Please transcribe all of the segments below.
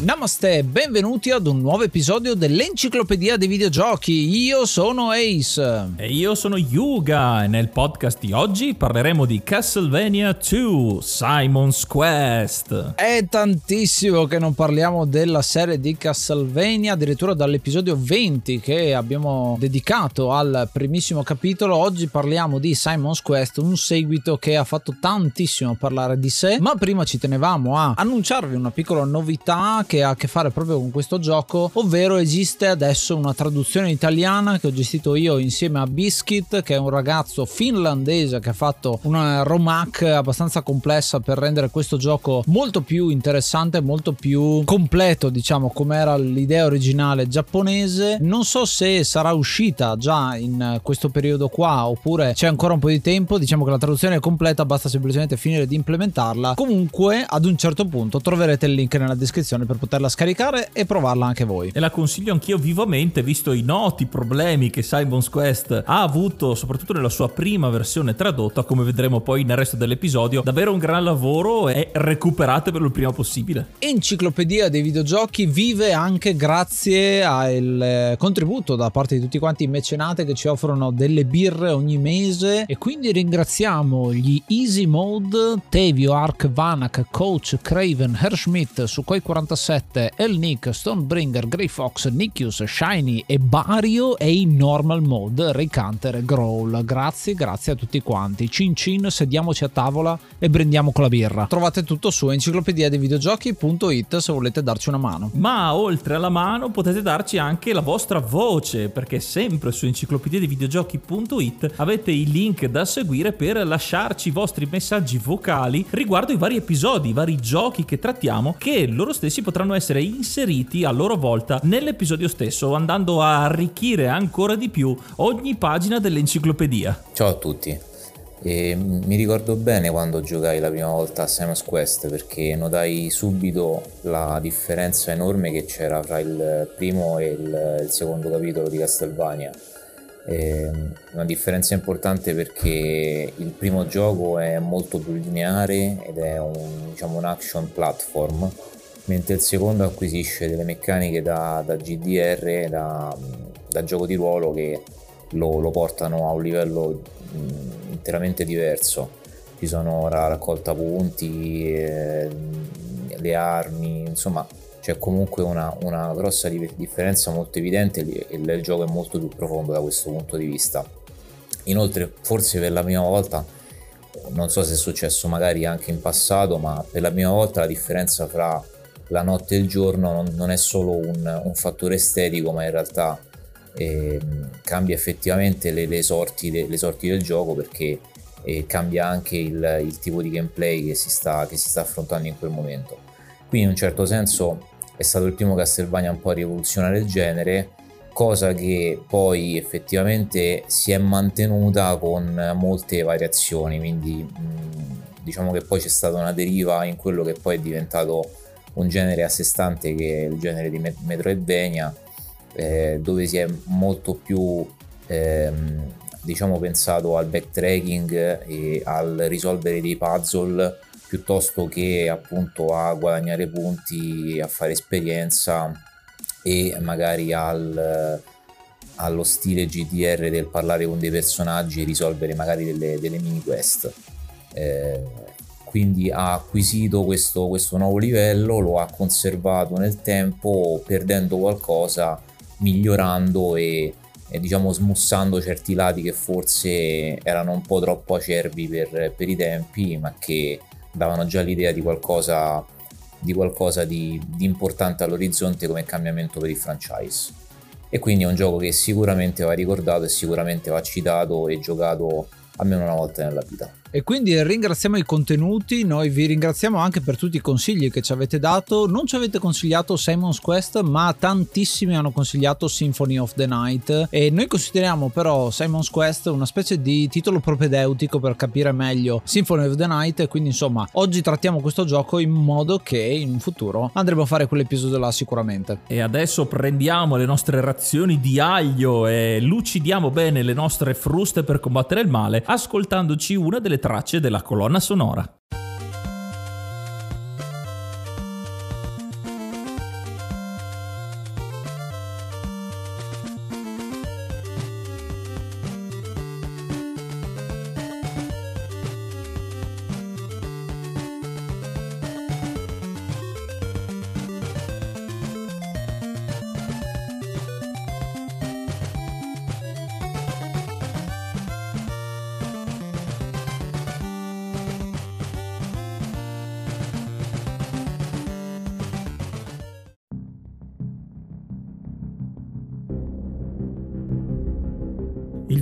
Namaste, benvenuti ad un nuovo episodio dell'Enciclopedia dei Videogiochi. Io sono Ace. E io sono Yuga e nel podcast di oggi parleremo di Castlevania 2 Simon's Quest. È tantissimo che non parliamo della serie di Castlevania, addirittura dall'episodio 20 che abbiamo dedicato al primissimo capitolo. Oggi parliamo di Simon's Quest, un seguito che ha fatto tantissimo parlare di sé, ma prima ci tenevamo a annunciarvi una piccola novità che ha a che fare proprio con questo gioco, ovvero esiste adesso una traduzione italiana che ho gestito io insieme a Biscuit, che è un ragazzo finlandese che ha fatto una romac abbastanza complessa per rendere questo gioco molto più interessante, molto più completo, diciamo, come era l'idea originale giapponese. Non so se sarà uscita già in questo periodo qua oppure c'è ancora un po' di tempo, diciamo che la traduzione è completa, basta semplicemente finire di implementarla. Comunque, ad un certo punto troverete il link nella descrizione per poterla scaricare e provarla anche voi. E la consiglio anch'io vivamente, visto i noti problemi che Simon's Quest ha avuto, soprattutto nella sua prima versione tradotta, come vedremo poi nel resto dell'episodio. Davvero un gran lavoro e recuperatelo il prima possibile. Enciclopedia dei videogiochi vive anche grazie al eh, contributo da parte di tutti quanti i mecenate che ci offrono delle birre ogni mese e quindi ringraziamo gli Easy Mode, Tevio, Ark, Vanak, Coach, Craven, Herschmidt, Sukhoi 47, El Nick, Stonebringer, Grey Fox, Nikius, Shiny e Bario e in normal mode Ray Canter e Growl. Grazie, grazie a tutti quanti. Cin cin, sediamoci a tavola e brindiamo con la birra. Trovate tutto su enciclopedia dei videogiochi.it se volete darci una mano. Ma oltre alla mano potete darci anche la vostra voce, perché sempre su enciclopedia dei videogiochi.it avete i link da seguire per lasciarci i vostri messaggi vocali riguardo i vari episodi, i vari giochi che trattiamo, che loro stessi potranno essere essere inseriti a loro volta nell'episodio stesso, andando a arricchire ancora di più ogni pagina dell'enciclopedia. Ciao a tutti. E mi ricordo bene quando giocai la prima volta a Simon's Quest perché notai subito la differenza enorme che c'era tra il primo e il, il secondo capitolo di Castlevania. E una differenza importante perché il primo gioco è molto più lineare ed è un, diciamo, un action platform mentre il secondo acquisisce delle meccaniche da, da GDR, da, da, gioco di ruolo che lo, lo portano a un livello mh, interamente diverso. Ci sono la raccolta punti, eh, le armi, insomma c'è comunque una, una grossa differenza molto evidente e il, il gioco è molto più profondo da questo punto di vista. Inoltre, forse per la prima volta, non so se è successo magari anche in passato, ma per la prima volta la differenza fra la notte e il giorno non, non è solo un, un, fattore estetico, ma in realtà eh, cambia effettivamente le, le, sorti de, le, sorti del gioco perché eh, cambia anche il, il, tipo di gameplay che si, sta, che si sta affrontando in quel momento. Quindi in un certo senso è stato il primo Castlevania un po' a rivoluzionare il genere, cosa che poi effettivamente si è mantenuta con molte variazioni, quindi mh, diciamo che poi c'è stata una deriva in quello che poi è diventato un genere a sé stante che è il genere di Metroidvania, eh, dove si è molto più ehm, diciamo pensato al backtracking e al risolvere dei puzzle piuttosto che appunto a guadagnare punti, a fare esperienza e magari al, allo stile GTR del parlare con dei personaggi e risolvere magari delle, delle mini quest. Eh, quindi ha acquisito questo, questo nuovo livello, lo ha conservato nel tempo perdendo qualcosa, migliorando e, e diciamo smussando certi lati che forse erano un po' troppo acerbi per, per i tempi, ma che davano già l'idea di qualcosa di, qualcosa di, di importante all'orizzonte come cambiamento per il franchise. E quindi è un gioco che sicuramente va ricordato e sicuramente va citato e giocato almeno una volta nella vita. E quindi ringraziamo i contenuti, noi vi ringraziamo anche per tutti i consigli che ci avete dato. Non ci avete consigliato Simon's Quest, ma tantissimi hanno consigliato Symphony of the Night. E noi consideriamo però Simon's Quest una specie di titolo propedeutico per capire meglio Symphony of the Night. Quindi insomma, oggi trattiamo questo gioco in modo che in futuro andremo a fare quell'episodio là sicuramente. E adesso prendiamo le nostre razioni di aglio e lucidiamo bene le nostre fruste per combattere il male, ascoltandoci una delle tracce della colonna sonora.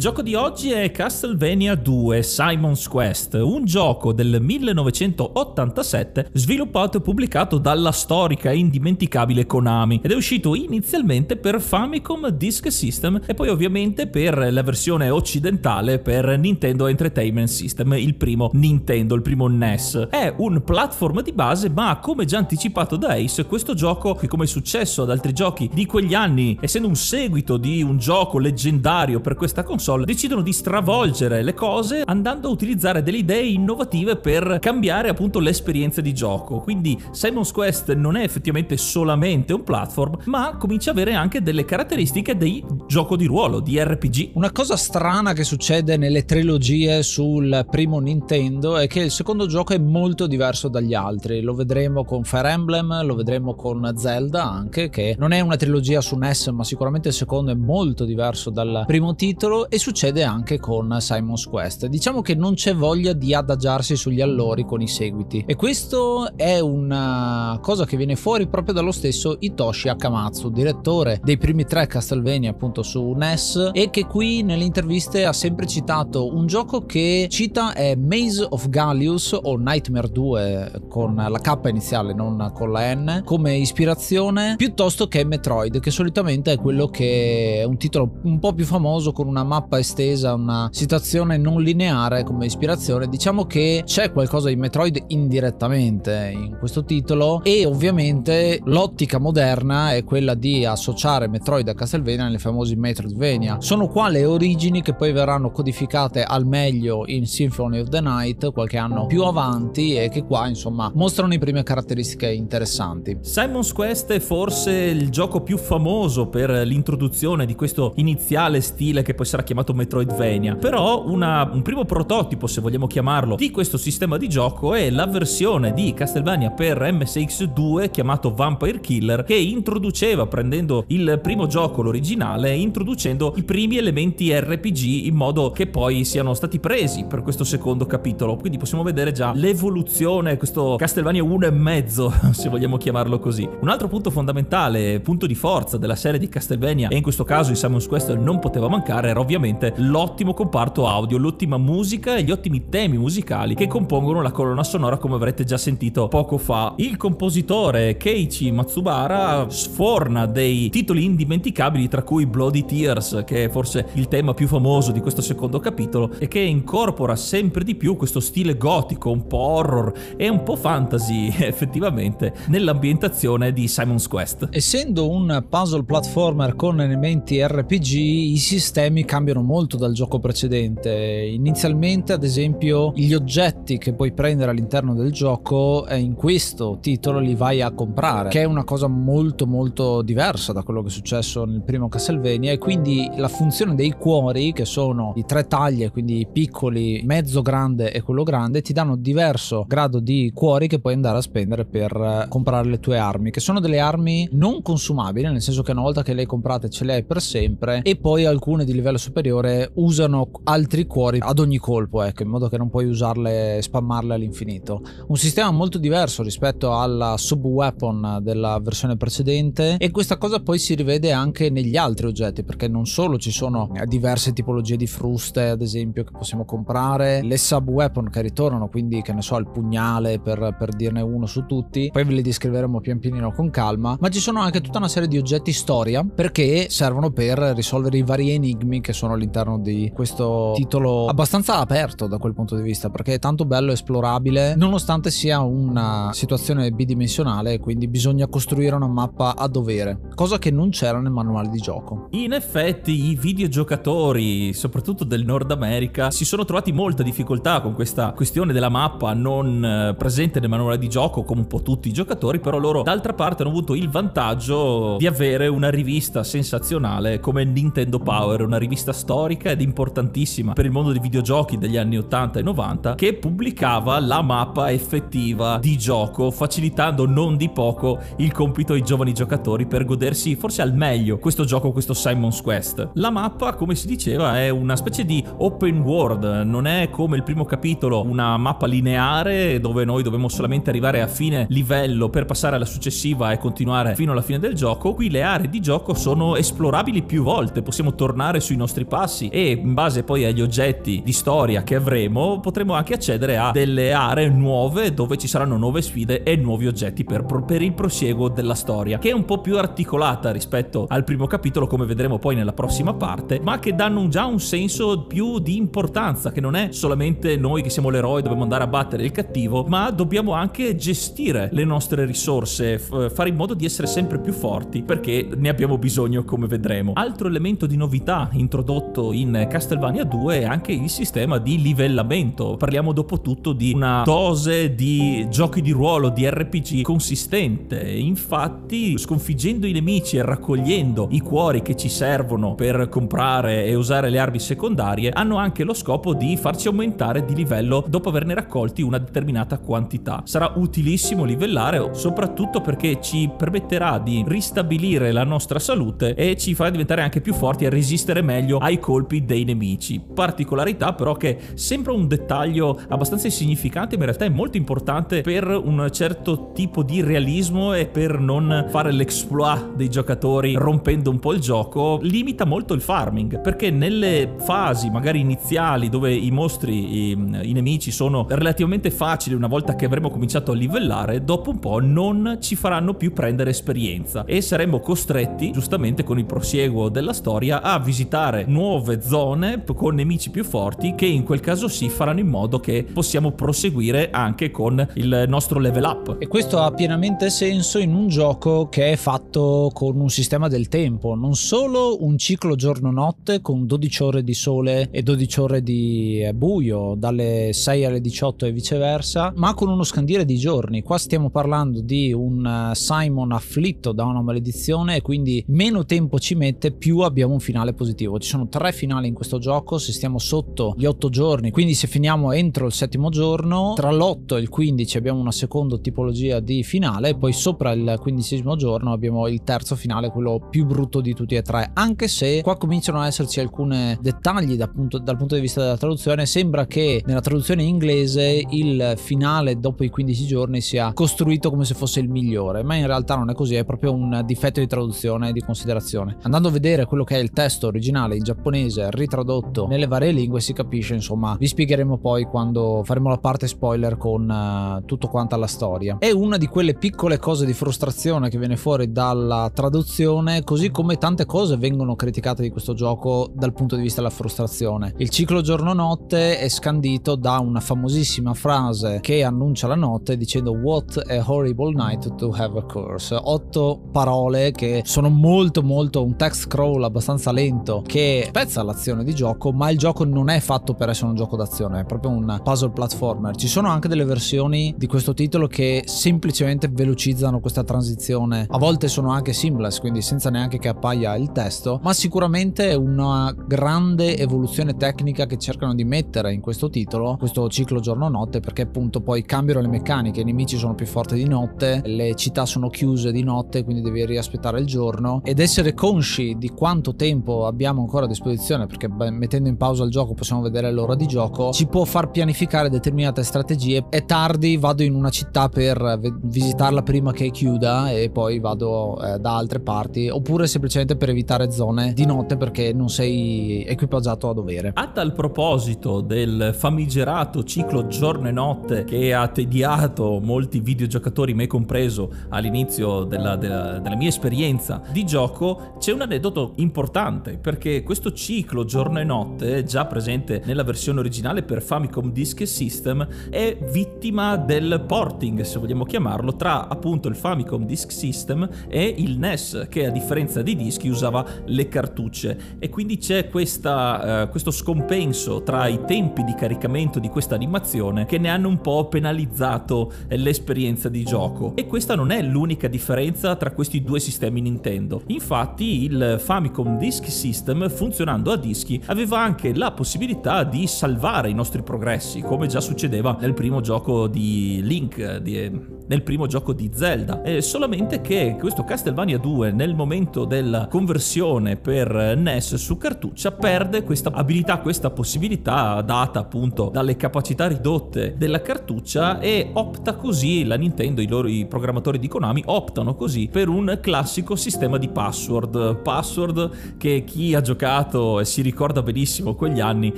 Gioco di oggi è Castlevania 2 Simon's Quest, un gioco del 1987 sviluppato e pubblicato dalla storica e indimenticabile Konami ed è uscito inizialmente per Famicom Disk System e poi ovviamente per la versione occidentale per Nintendo Entertainment System, il primo Nintendo, il primo NES. È un platform di base ma come già anticipato da Ace questo gioco che come è successo ad altri giochi di quegli anni essendo un seguito di un gioco leggendario per questa console console decidono di stravolgere le cose andando a utilizzare delle idee innovative per cambiare appunto l'esperienza di gioco. Quindi Simon's Quest non è effettivamente solamente un platform, ma comincia ad avere anche delle caratteristiche di gioco di ruolo, di RPG. Una cosa strana che succede nelle trilogie sul primo Nintendo è che il secondo gioco è molto diverso dagli altri. Lo vedremo con Fire Emblem, lo vedremo con Zelda anche, che non è una trilogia su NES, ma sicuramente il secondo è molto diverso dal primo titolo e succede anche con Simon's Quest. Diciamo che non c'è voglia di adagiarsi sugli allori con i seguiti e questo è una cosa che viene fuori proprio dallo stesso Hitoshi Akamatsu, direttore dei primi tre Castlevania appunto su NES e che qui nelle interviste ha sempre citato un gioco che cita è Maze of Gallius o Nightmare 2 con la K iniziale non con la N come ispirazione piuttosto che Metroid che solitamente è quello che è un titolo un po' più famoso con una mappa estesa, una situazione non lineare come ispirazione, diciamo che c'è qualcosa di Metroid indirettamente in questo titolo e ovviamente l'ottica moderna è quella di associare Metroid a Castlevania nelle famose Metroidvania. Sono qua le origini che poi verranno codificate al meglio in Symphony of the Night qualche anno più avanti e che qua insomma mostrano le prime caratteristiche interessanti. Simon's Quest è forse il gioco più famoso per l'introduzione di questo iniziale stile che poi sarà chiamato Metroidvania, però una, un primo prototipo, se vogliamo chiamarlo, di questo sistema di gioco è la versione di Castlevania per MSX2 chiamato Vampire Killer che introduceva, prendendo il primo gioco, l'originale, introducendo i primi elementi RPG in modo che poi siano stati presi per questo secondo capitolo. Quindi possiamo vedere già l'evoluzione, questo Castlevania 1 e mezzo, se vogliamo chiamarlo così. Un altro punto fondamentale, punto di forza della serie di Castlevania, e in questo caso in Simon's Quest non poteva mancare, era ovviamente ovviamente l'ottimo comparto audio, l'ottima musica e gli ottimi temi musicali che compongono la colonna sonora come avrete già sentito poco fa. Il compositore Keiichi Matsubara sforna dei titoli indimenticabili tra cui Bloody Tears che è forse il tema più famoso di questo secondo capitolo e che incorpora sempre di più questo stile gotico, un po' horror e un po' fantasy effettivamente nell'ambientazione di Simon's Quest. Essendo un puzzle platformer con elementi RPG i sistemi cambiano cambiano molto dal gioco precedente. Inizialmente, ad esempio, gli oggetti che puoi prendere all'interno del gioco eh, in questo titolo li vai a comprare, che è una cosa molto molto diversa da quello che è successo nel primo Castlevania e quindi la funzione dei cuori, che sono di tre taglie, quindi piccoli, mezzo grande e quello grande, ti danno diverso grado di cuori che puoi andare a spendere per eh, comprare le tue armi, che sono delle armi non consumabili, nel senso che una volta che le hai comprate ce le hai per sempre e poi alcune di livello superiore superiore usano altri cuori ad ogni colpo, ecco, in modo che non puoi usarle, spammarle all'infinito. Un sistema molto diverso rispetto alla sub-weapon della versione precedente e questa cosa poi si rivede anche negli altri oggetti, perché non solo ci sono diverse tipologie di fruste, ad esempio, che possiamo comprare, le sub-weapon che ritornano, quindi che ne so, il pugnale per, per dirne uno su tutti, poi ve li descriveremo pian pianino con calma, ma ci sono anche tutta una serie di oggetti storia perché servono per risolvere i vari enigmi che sono all'interno di questo titolo abbastanza aperto da quel punto di vista perché è tanto bello esplorabile nonostante sia una situazione bidimensionale quindi bisogna costruire una mappa a dovere cosa che non c'era nel manuale di gioco. In effetti i videogiocatori soprattutto del Nord America si sono trovati molta difficoltà con questa questione della mappa non eh, presente nel manuale di gioco come un po' tutti i giocatori però loro d'altra parte hanno avuto il vantaggio di avere una rivista sensazionale come Nintendo Power una rivista storica ed importantissima per il mondo dei videogiochi degli anni 80 e 90 che pubblicava la mappa effettiva di gioco facilitando non di poco il compito ai giovani giocatori per godersi forse al meglio questo gioco, questo Simon's Quest. La mappa come si diceva è una specie di open world, non è come il primo capitolo una mappa lineare dove noi dobbiamo solamente arrivare a fine livello per passare alla successiva e continuare fino alla fine del gioco, qui le aree di gioco sono esplorabili più volte, possiamo tornare sui nostri nostri passi e in base poi agli oggetti di storia che avremo potremo anche accedere a delle aree nuove dove ci saranno nuove sfide e nuovi oggetti per, per il prosieguo della storia che è un po' più articolata rispetto al primo capitolo come vedremo poi nella prossima parte ma che danno già un senso più di importanza che non è solamente noi che siamo l'eroe dobbiamo andare a battere il cattivo ma dobbiamo anche gestire le nostre risorse fare in modo di essere sempre più forti perché ne abbiamo bisogno come vedremo. Altro elemento di novità introdotto in Castlevania 2 è anche il sistema di livellamento parliamo dopo tutto di una dose di giochi di ruolo di RPG consistente infatti sconfiggendo i nemici e raccogliendo i cuori che ci servono per comprare e usare le armi secondarie hanno anche lo scopo di farci aumentare di livello dopo averne raccolti una determinata quantità. Sarà utilissimo livellare soprattutto perché ci permetterà di ristabilire la nostra salute e ci farà diventare anche più forti e resistere meglio ai colpi dei nemici. Particolarità però che sembra un dettaglio abbastanza insignificante ma in realtà è molto importante per un certo tipo di realismo e per non fare l'exploit dei giocatori rompendo un po' il gioco, limita molto il farming perché nelle fasi magari iniziali dove i mostri, i, i nemici sono relativamente facili una volta che avremo cominciato a livellare, dopo un po' non ci faranno più prendere esperienza e saremo costretti, giustamente con il prosieguo della storia, a visitare nuove zone con nemici più forti che in quel caso sì faranno in modo che possiamo proseguire anche con il nostro level up. E questo ha pienamente senso in un gioco che è fatto con un sistema del tempo, non solo un ciclo giorno-notte con 12 ore di sole e 12 ore di eh, buio, dalle 6 alle 18 e viceversa, ma con uno scandire di giorni. Qua stiamo parlando di un eh, Simon afflitto da una maledizione e quindi meno tempo ci mette più abbiamo un finale positivo. Ci sono tre finali in questo gioco, se stiamo sotto gli 8 giorni, quindi se finiamo entro il settimo giorno, tra l'8 e il 15 abbiamo una seconda tipologia di finale e poi sopra il quindicesimo giorno abbiamo il terzo finale, quello più brutto di tutti e tre, anche se qua cominciano ad esserci alcuni dettagli da punto, dal punto di vista della traduzione, sembra che nella traduzione inglese il finale dopo i 15 giorni sia costruito come se fosse il migliore, ma in realtà non è così, è proprio un difetto di traduzione e di considerazione. Andando a vedere quello che è il testo originale in giapponese ritradotto nelle varie lingue si capisce, insomma, vi spiegheremo poi quando faremo la parte spoiler con uh, tutto quanto alla storia. È una di quelle piccole cose di frustrazione che viene fuori dalla traduzione, così come tante cose vengono criticate di questo gioco dal punto di vista della frustrazione. Il ciclo giorno-notte è scandito da una famosissima frase che annuncia la notte dicendo What a horrible night to have a curse. Otto parole che sono molto molto un text scroll abbastanza lento che spezza l'azione di gioco, ma il gioco non è fatto per essere un gioco d'azione, è proprio un puzzle platformer. Ci sono anche delle versioni di questo titolo che semplicemente velocizzano questa transizione. A volte sono anche seamless, quindi senza neanche che appaia il testo, ma sicuramente è una grande evoluzione tecnica che cercano di mettere in questo titolo, questo ciclo giorno-notte, perché appunto poi cambiano le meccaniche, i nemici sono più forti di notte, le città sono chiuse di notte, quindi devi riaspettare il giorno ed essere consci di quanto tempo abbiamo ancora a disposizione, perché beh, mettendo in pausa il gioco possiamo vedere l'ora di gioco, ci può far pianificare determinate strategie. È tardi, vado in una città per visitarla prima che chiuda e poi vado eh, da altre parti, oppure semplicemente per evitare zone di notte perché non sei equipaggiato a dovere. A tal proposito del famigerato ciclo giorno e notte che ha tediato molti videogiocatori, me compreso, all'inizio della, della, della mia esperienza di gioco, c'è un aneddoto importante perché questo ciclo giorno e notte, già presente nella versione originale per Famicom Disk System, è vittima del porting, se vogliamo chiamarlo, tra appunto il Famicom Disk System e il NES, che a differenza dei dischi usava le cartucce. E quindi c'è questa, uh, questo scompenso tra i tempi di caricamento di questa animazione che ne hanno un po' penalizzato l'esperienza di gioco. E questa non è l'unica differenza tra questi due sistemi Nintendo. Infatti il Famicom Disk System, funzionando a dischi, aveva anche la possibilità di salvare i nostri progressi, come già succedeva nel primo gioco di Link, di nel primo gioco di Zelda. Eh, solamente che questo Castlevania 2 nel momento della conversione per NES su cartuccia perde questa abilità, questa possibilità data appunto dalle capacità ridotte della cartuccia e opta così la Nintendo, i loro i programmatori di Konami optano così per un classico sistema di password, password che chi ha giocato e si ricorda benissimo quegli anni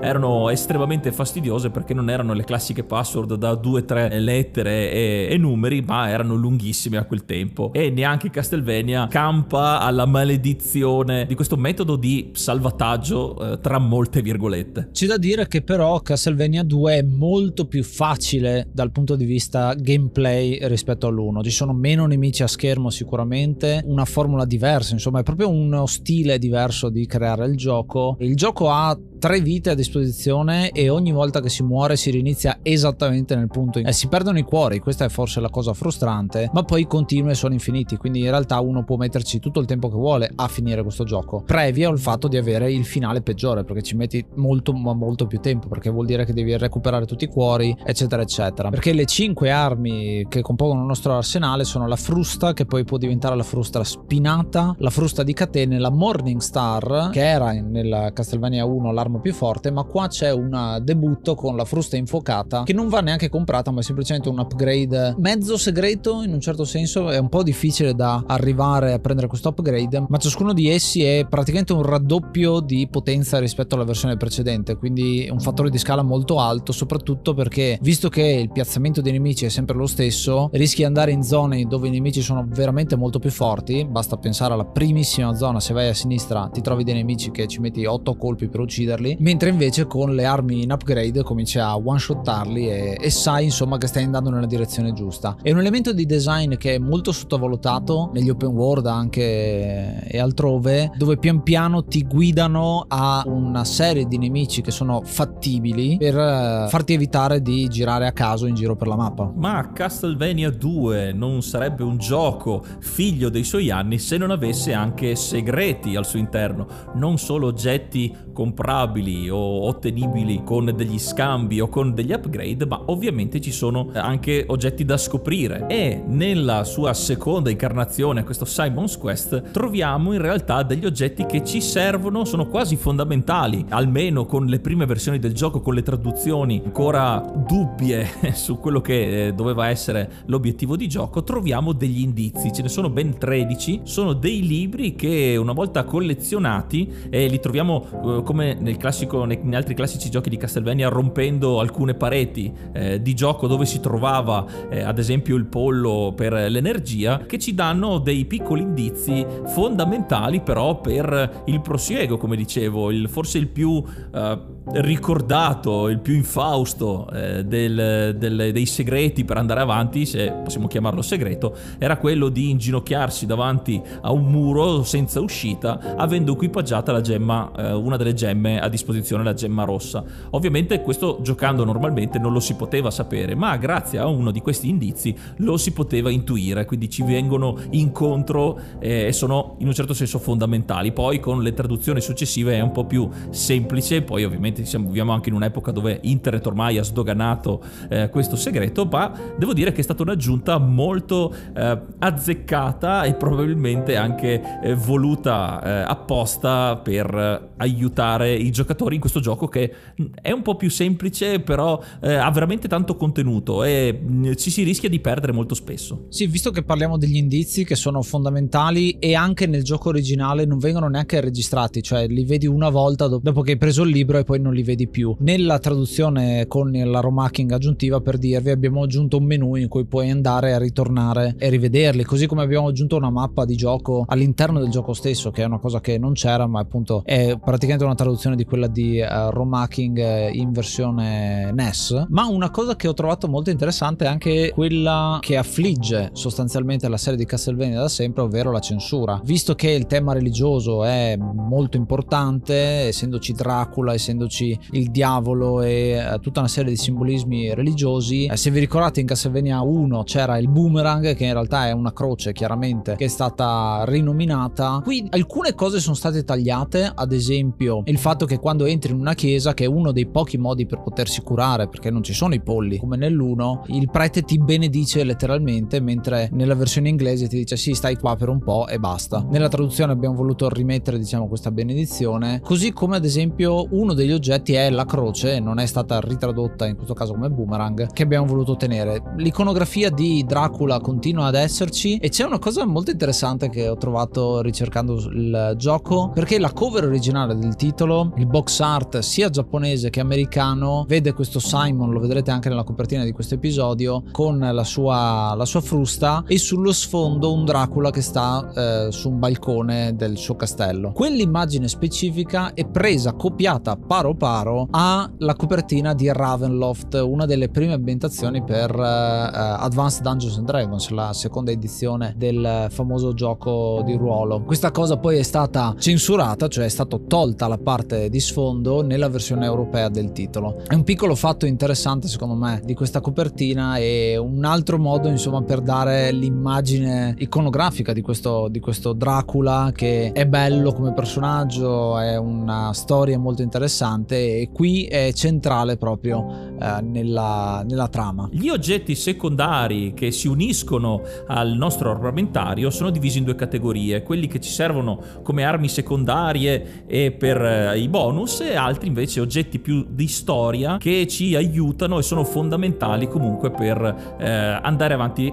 erano estremamente fastidiose perché non erano le classiche password da 2-3 lettere e, e numeri, ma erano lunghissime a quel tempo e neanche Castlevania campa alla maledizione di questo metodo di salvataggio eh, tra molte virgolette. C'è da dire che però Castlevania 2 è molto più facile dal punto di vista gameplay rispetto all'1. Ci sono meno nemici a schermo sicuramente, una formula diversa, insomma è proprio uno stile diverso di creare il gioco. Il gioco ha tre vite a disposizione e ogni volta che si muore si rinizia esattamente nel punto in... Eh, si perdono i cuori, questa è forse la cosa frustrante, ma poi continua e sono infiniti, quindi in realtà uno può metterci tutto il tempo che vuole a finire questo gioco, previa il fatto di avere il finale peggiore, perché ci metti molto ma molto più tempo, perché vuol dire che devi recuperare tutti i cuori, eccetera eccetera. Perché le cinque armi che compongono il nostro arsenale sono la frusta, che poi può diventare la frusta spinata, la frusta di catene, la Morning Star, che era nella Castlevania 1 l'arma arma più forte, ma qua c'è un debutto con la frusta infuocata che non va neanche comprata, ma è semplicemente un upgrade mezzo segreto in un certo senso. È un po' difficile da arrivare a prendere questo upgrade, ma ciascuno di essi è praticamente un raddoppio di potenza rispetto alla versione precedente, quindi un fattore di scala molto alto, soprattutto perché visto che il piazzamento dei nemici è sempre lo stesso, rischi di andare in zone dove i nemici sono veramente molto più forti, basta pensare alla primissima zona, se vai a sinistra ti trovi dei nemici che ci metti 8 colpi per ucciderli mentre invece con le armi in upgrade cominci a one shotarli e, e sai insomma che stai andando nella direzione giusta. È un elemento di design che è molto sottovalutato negli open world anche e altrove, dove pian piano ti guidano a una serie di nemici che sono fattibili per eh, farti evitare di girare a caso in giro per la mappa. Ma Castlevania 2 non sarebbe un gioco figlio dei suoi anni se non avesse anche segreti al suo interno, non solo oggetti comprabili comprabili o ottenibili con degli scambi o con degli upgrade, ma ovviamente ci sono anche oggetti da scoprire. E nella sua seconda incarnazione, questo Simon's Quest, troviamo in realtà degli oggetti che ci servono, sono quasi fondamentali, almeno con le prime versioni del gioco, con le traduzioni ancora dubbie su quello che eh, doveva essere l'obiettivo di gioco, troviamo degli indizi, ce ne sono ben 13, sono dei libri che una volta collezionati e li troviamo eh, come nel classico, nei, negli altri classici giochi di Castlevania rompendo alcune pareti eh, di gioco dove si trovava eh, ad esempio il pollo per l'energia che ci danno dei piccoli indizi fondamentali però per il prosieguo come dicevo il, forse il più eh, ricordato il più infausto eh, del, del, dei segreti per andare avanti se possiamo chiamarlo segreto era quello di inginocchiarsi davanti a un muro senza uscita avendo equipaggiata gemma eh, una delle gemme a disposizione la gemma rossa. Ovviamente questo giocando normalmente non lo si poteva sapere, ma grazie a uno di questi indizi lo si poteva intuire, quindi ci vengono incontro eh, e sono in un certo senso fondamentali. Poi con le traduzioni successive è un po' più semplice, poi ovviamente siamo, viviamo anche in un'epoca dove internet ormai ha sdoganato eh, questo segreto, ma devo dire che è stata un'aggiunta molto eh, azzeccata e probabilmente anche eh, voluta eh, apposta per aiutare i giocatori in questo gioco che è un po' più semplice, però eh, ha veramente tanto contenuto e mm, ci si rischia di perdere molto spesso. Sì, visto che parliamo degli indizi che sono fondamentali e anche nel gioco originale non vengono neanche registrati, cioè li vedi una volta dopo che hai preso il libro e poi non li vedi più. Nella traduzione con la romacking aggiuntiva per dirvi abbiamo aggiunto un menu in cui puoi andare a ritornare e rivederli, così come abbiamo aggiunto una mappa di gioco all'interno del gioco stesso, che è una cosa che non c'era, ma appunto è praticamente una traduzione di quella di uh, Romacking eh, in versione NES. Ma una cosa che ho trovato molto interessante è anche quella che affligge sostanzialmente la serie di Castlevania da sempre, ovvero la censura. Visto che il tema religioso è molto importante, essendoci Dracula, essendoci il diavolo e uh, tutta una serie di simbolismi religiosi, eh, se vi ricordate in Castlevania 1 c'era il boomerang, che in realtà è una croce chiaramente, che è stata rinominata. Qui alcune cose sono state tagliate, ad esempio il fatto che quando entri in una chiesa, che è uno dei pochi modi per potersi curare, perché non ci sono i polli come nell'uno, il prete ti benedice letteralmente, mentre nella versione inglese ti dice sì, stai qua per un po' e basta. Nella traduzione abbiamo voluto rimettere, diciamo, questa benedizione, così come ad esempio uno degli oggetti è la croce, non è stata ritradotta in questo caso come boomerang, che abbiamo voluto tenere. L'iconografia di Dracula continua ad esserci e c'è una cosa molto interessante che ho trovato ricercando il gioco, perché la cover originale del titolo, il box art sia giapponese che americano, vede questo Simon, lo vedrete anche nella copertina di questo episodio, con la sua, la sua frusta e sullo sfondo un Dracula che sta eh, su un balcone del suo castello. Quell'immagine specifica è presa, copiata paro paro alla copertina di Ravenloft, una delle prime ambientazioni per uh, Advanced Dungeons and Dragons, la seconda edizione del famoso gioco di ruolo. Questa cosa poi è stata censurata, cioè è stata tolta la parte di sfondo nella versione europea del titolo. È un piccolo fatto interessante secondo me di questa copertina e un altro modo insomma per dare l'immagine iconografica di questo, di questo Dracula che è bello come personaggio, è una storia molto interessante e qui è centrale proprio eh, nella, nella trama. Gli oggetti secondari che si uniscono al nostro armamentario sono divisi in due categorie, quelli che ci servono come armi secondarie e per eh, i bonus e altri invece oggetti più di storia che ci aiutano e sono fondamentali comunque per eh, andare avanti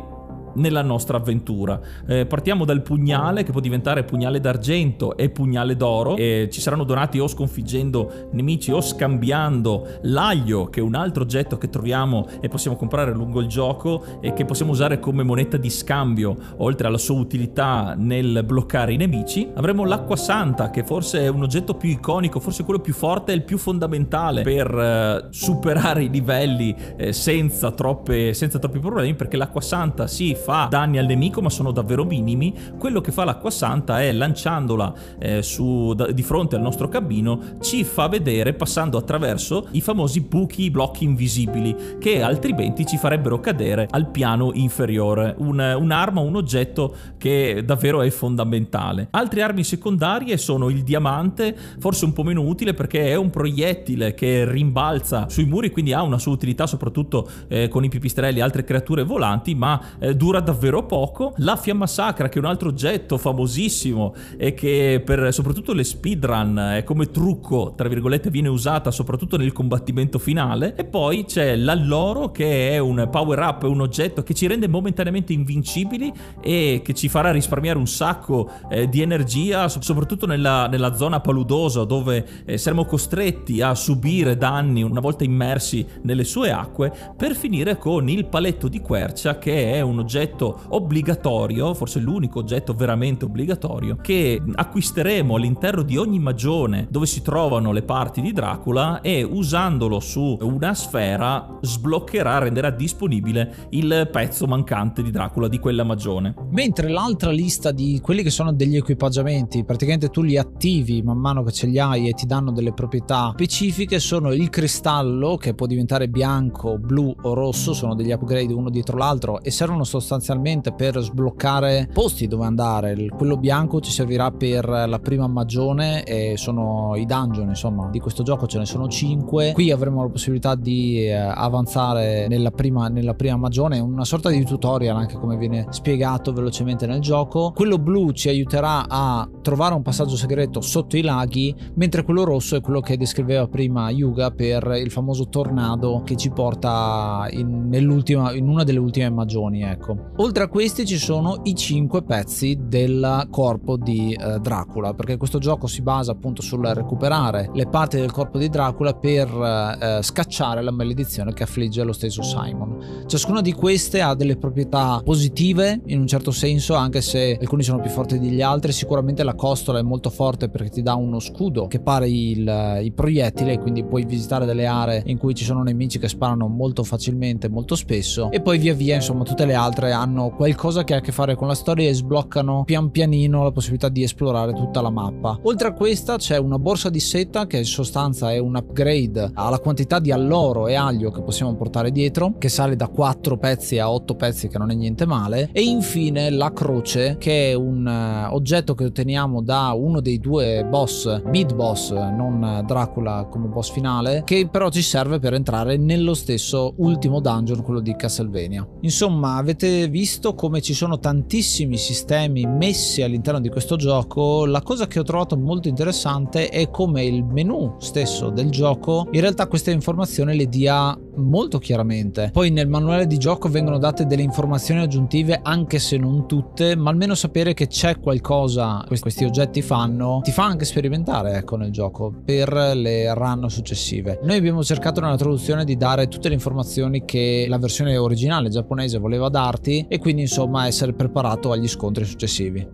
nella nostra avventura. Eh, partiamo dal pugnale che può diventare pugnale d'argento e pugnale d'oro e ci saranno donati o sconfiggendo nemici o scambiando l'aglio che è un altro oggetto che troviamo e possiamo comprare lungo il gioco e che possiamo usare come moneta di scambio oltre alla sua utilità nel bloccare i nemici. Avremo l'acqua santa che forse è un oggetto più iconico, forse quello più forte e il più fondamentale per eh, superare i livelli eh, senza, troppe, senza troppi problemi perché l'acqua santa si fa danni al nemico ma sono davvero minimi, quello che fa l'acqua santa è lanciandola eh, su, da, di fronte al nostro cabino ci fa vedere passando attraverso i famosi buchi, i blocchi invisibili che altrimenti ci farebbero cadere al piano inferiore, un, un'arma, un oggetto che davvero è fondamentale. Altre armi secondarie sono il diamante, forse un po' meno utile perché è un proiettile che rimbalza sui muri, quindi ha una sua utilità soprattutto eh, con i pipistrelli e altre creature volanti, ma eh, dura dura davvero poco. La fiamma sacra, che è un altro oggetto famosissimo e che per soprattutto le speedrun è come trucco, tra virgolette, viene usata soprattutto nel combattimento finale. E poi c'è l'alloro, che è un power up, un oggetto che ci rende momentaneamente invincibili e che ci farà risparmiare un sacco eh, di energia, soprattutto nella, nella zona paludosa dove eh, saremo costretti a subire danni una volta immersi nelle sue acque, per finire con il paletto di quercia, che è un oggetto oggetto obbligatorio, forse l'unico oggetto veramente obbligatorio, che acquisteremo all'interno di ogni magione dove si trovano le parti di Dracula e usandolo su una sfera sbloccherà, renderà disponibile il pezzo mancante di Dracula di quella magione. Mentre l'altra lista di quelli che sono degli equipaggiamenti, praticamente tu li attivi man mano che ce li hai e ti danno delle proprietà specifiche, sono il cristallo che può diventare bianco, blu o rosso, sono degli upgrade uno dietro l'altro e servono sostanzialmente sostanzialmente per sbloccare posti dove andare. Quello bianco ci servirà per la prima magione e sono i dungeon, insomma, di questo gioco ce ne sono 5. Qui avremo la possibilità di eh, avanzare nella prima, nella prima magione, una sorta di tutorial anche come viene spiegato velocemente nel gioco. Quello blu ci aiuterà a trovare un passaggio segreto sotto i laghi, mentre quello rosso è quello che descriveva prima Yuga per il famoso tornado che ci porta in, in una delle ultime magioni, ecco. Oltre a questi ci sono i 5 pezzi del corpo di eh, Dracula, perché questo gioco si basa appunto sul recuperare le parti del corpo di Dracula per eh, scacciare la maledizione che affligge lo stesso Simon. Ciascuna di queste ha delle proprietà positive in un certo senso, anche se alcuni sono più forti degli altri. Sicuramente la costola è molto forte perché ti dà uno scudo che pare il, i proiettili, quindi puoi visitare delle aree in cui ci sono nemici che sparano molto facilmente, molto spesso, e poi via via insomma tutte le altre mentre hanno qualcosa che ha a che fare con la storia e sbloccano pian pianino la possibilità di esplorare tutta la mappa. Oltre a questa c'è una borsa di seta che in sostanza è un upgrade alla quantità di alloro e aglio che possiamo portare dietro, che sale da 4 pezzi a 8 pezzi che non è niente male, e infine la croce che è un uh, oggetto che otteniamo da uno dei due boss, mid boss, non Dracula come boss finale, che però ci serve per entrare nello stesso ultimo dungeon, quello di Castlevania. Insomma, avete visto come ci sono tantissimi sistemi messi all'interno di questo gioco. La cosa che ho trovato molto interessante è come il menu stesso del gioco in realtà queste informazioni le dia molto chiaramente. Poi nel manuale di gioco vengono date delle informazioni aggiuntive, anche se non tutte, ma almeno sapere che c'è qualcosa che questi oggetti fanno ti fa anche sperimentare ecco nel gioco per le run successive. Noi abbiamo cercato nella traduzione di dare tutte le informazioni che la versione originale giapponese voleva darti e quindi insomma essere preparato agli scontri successivi.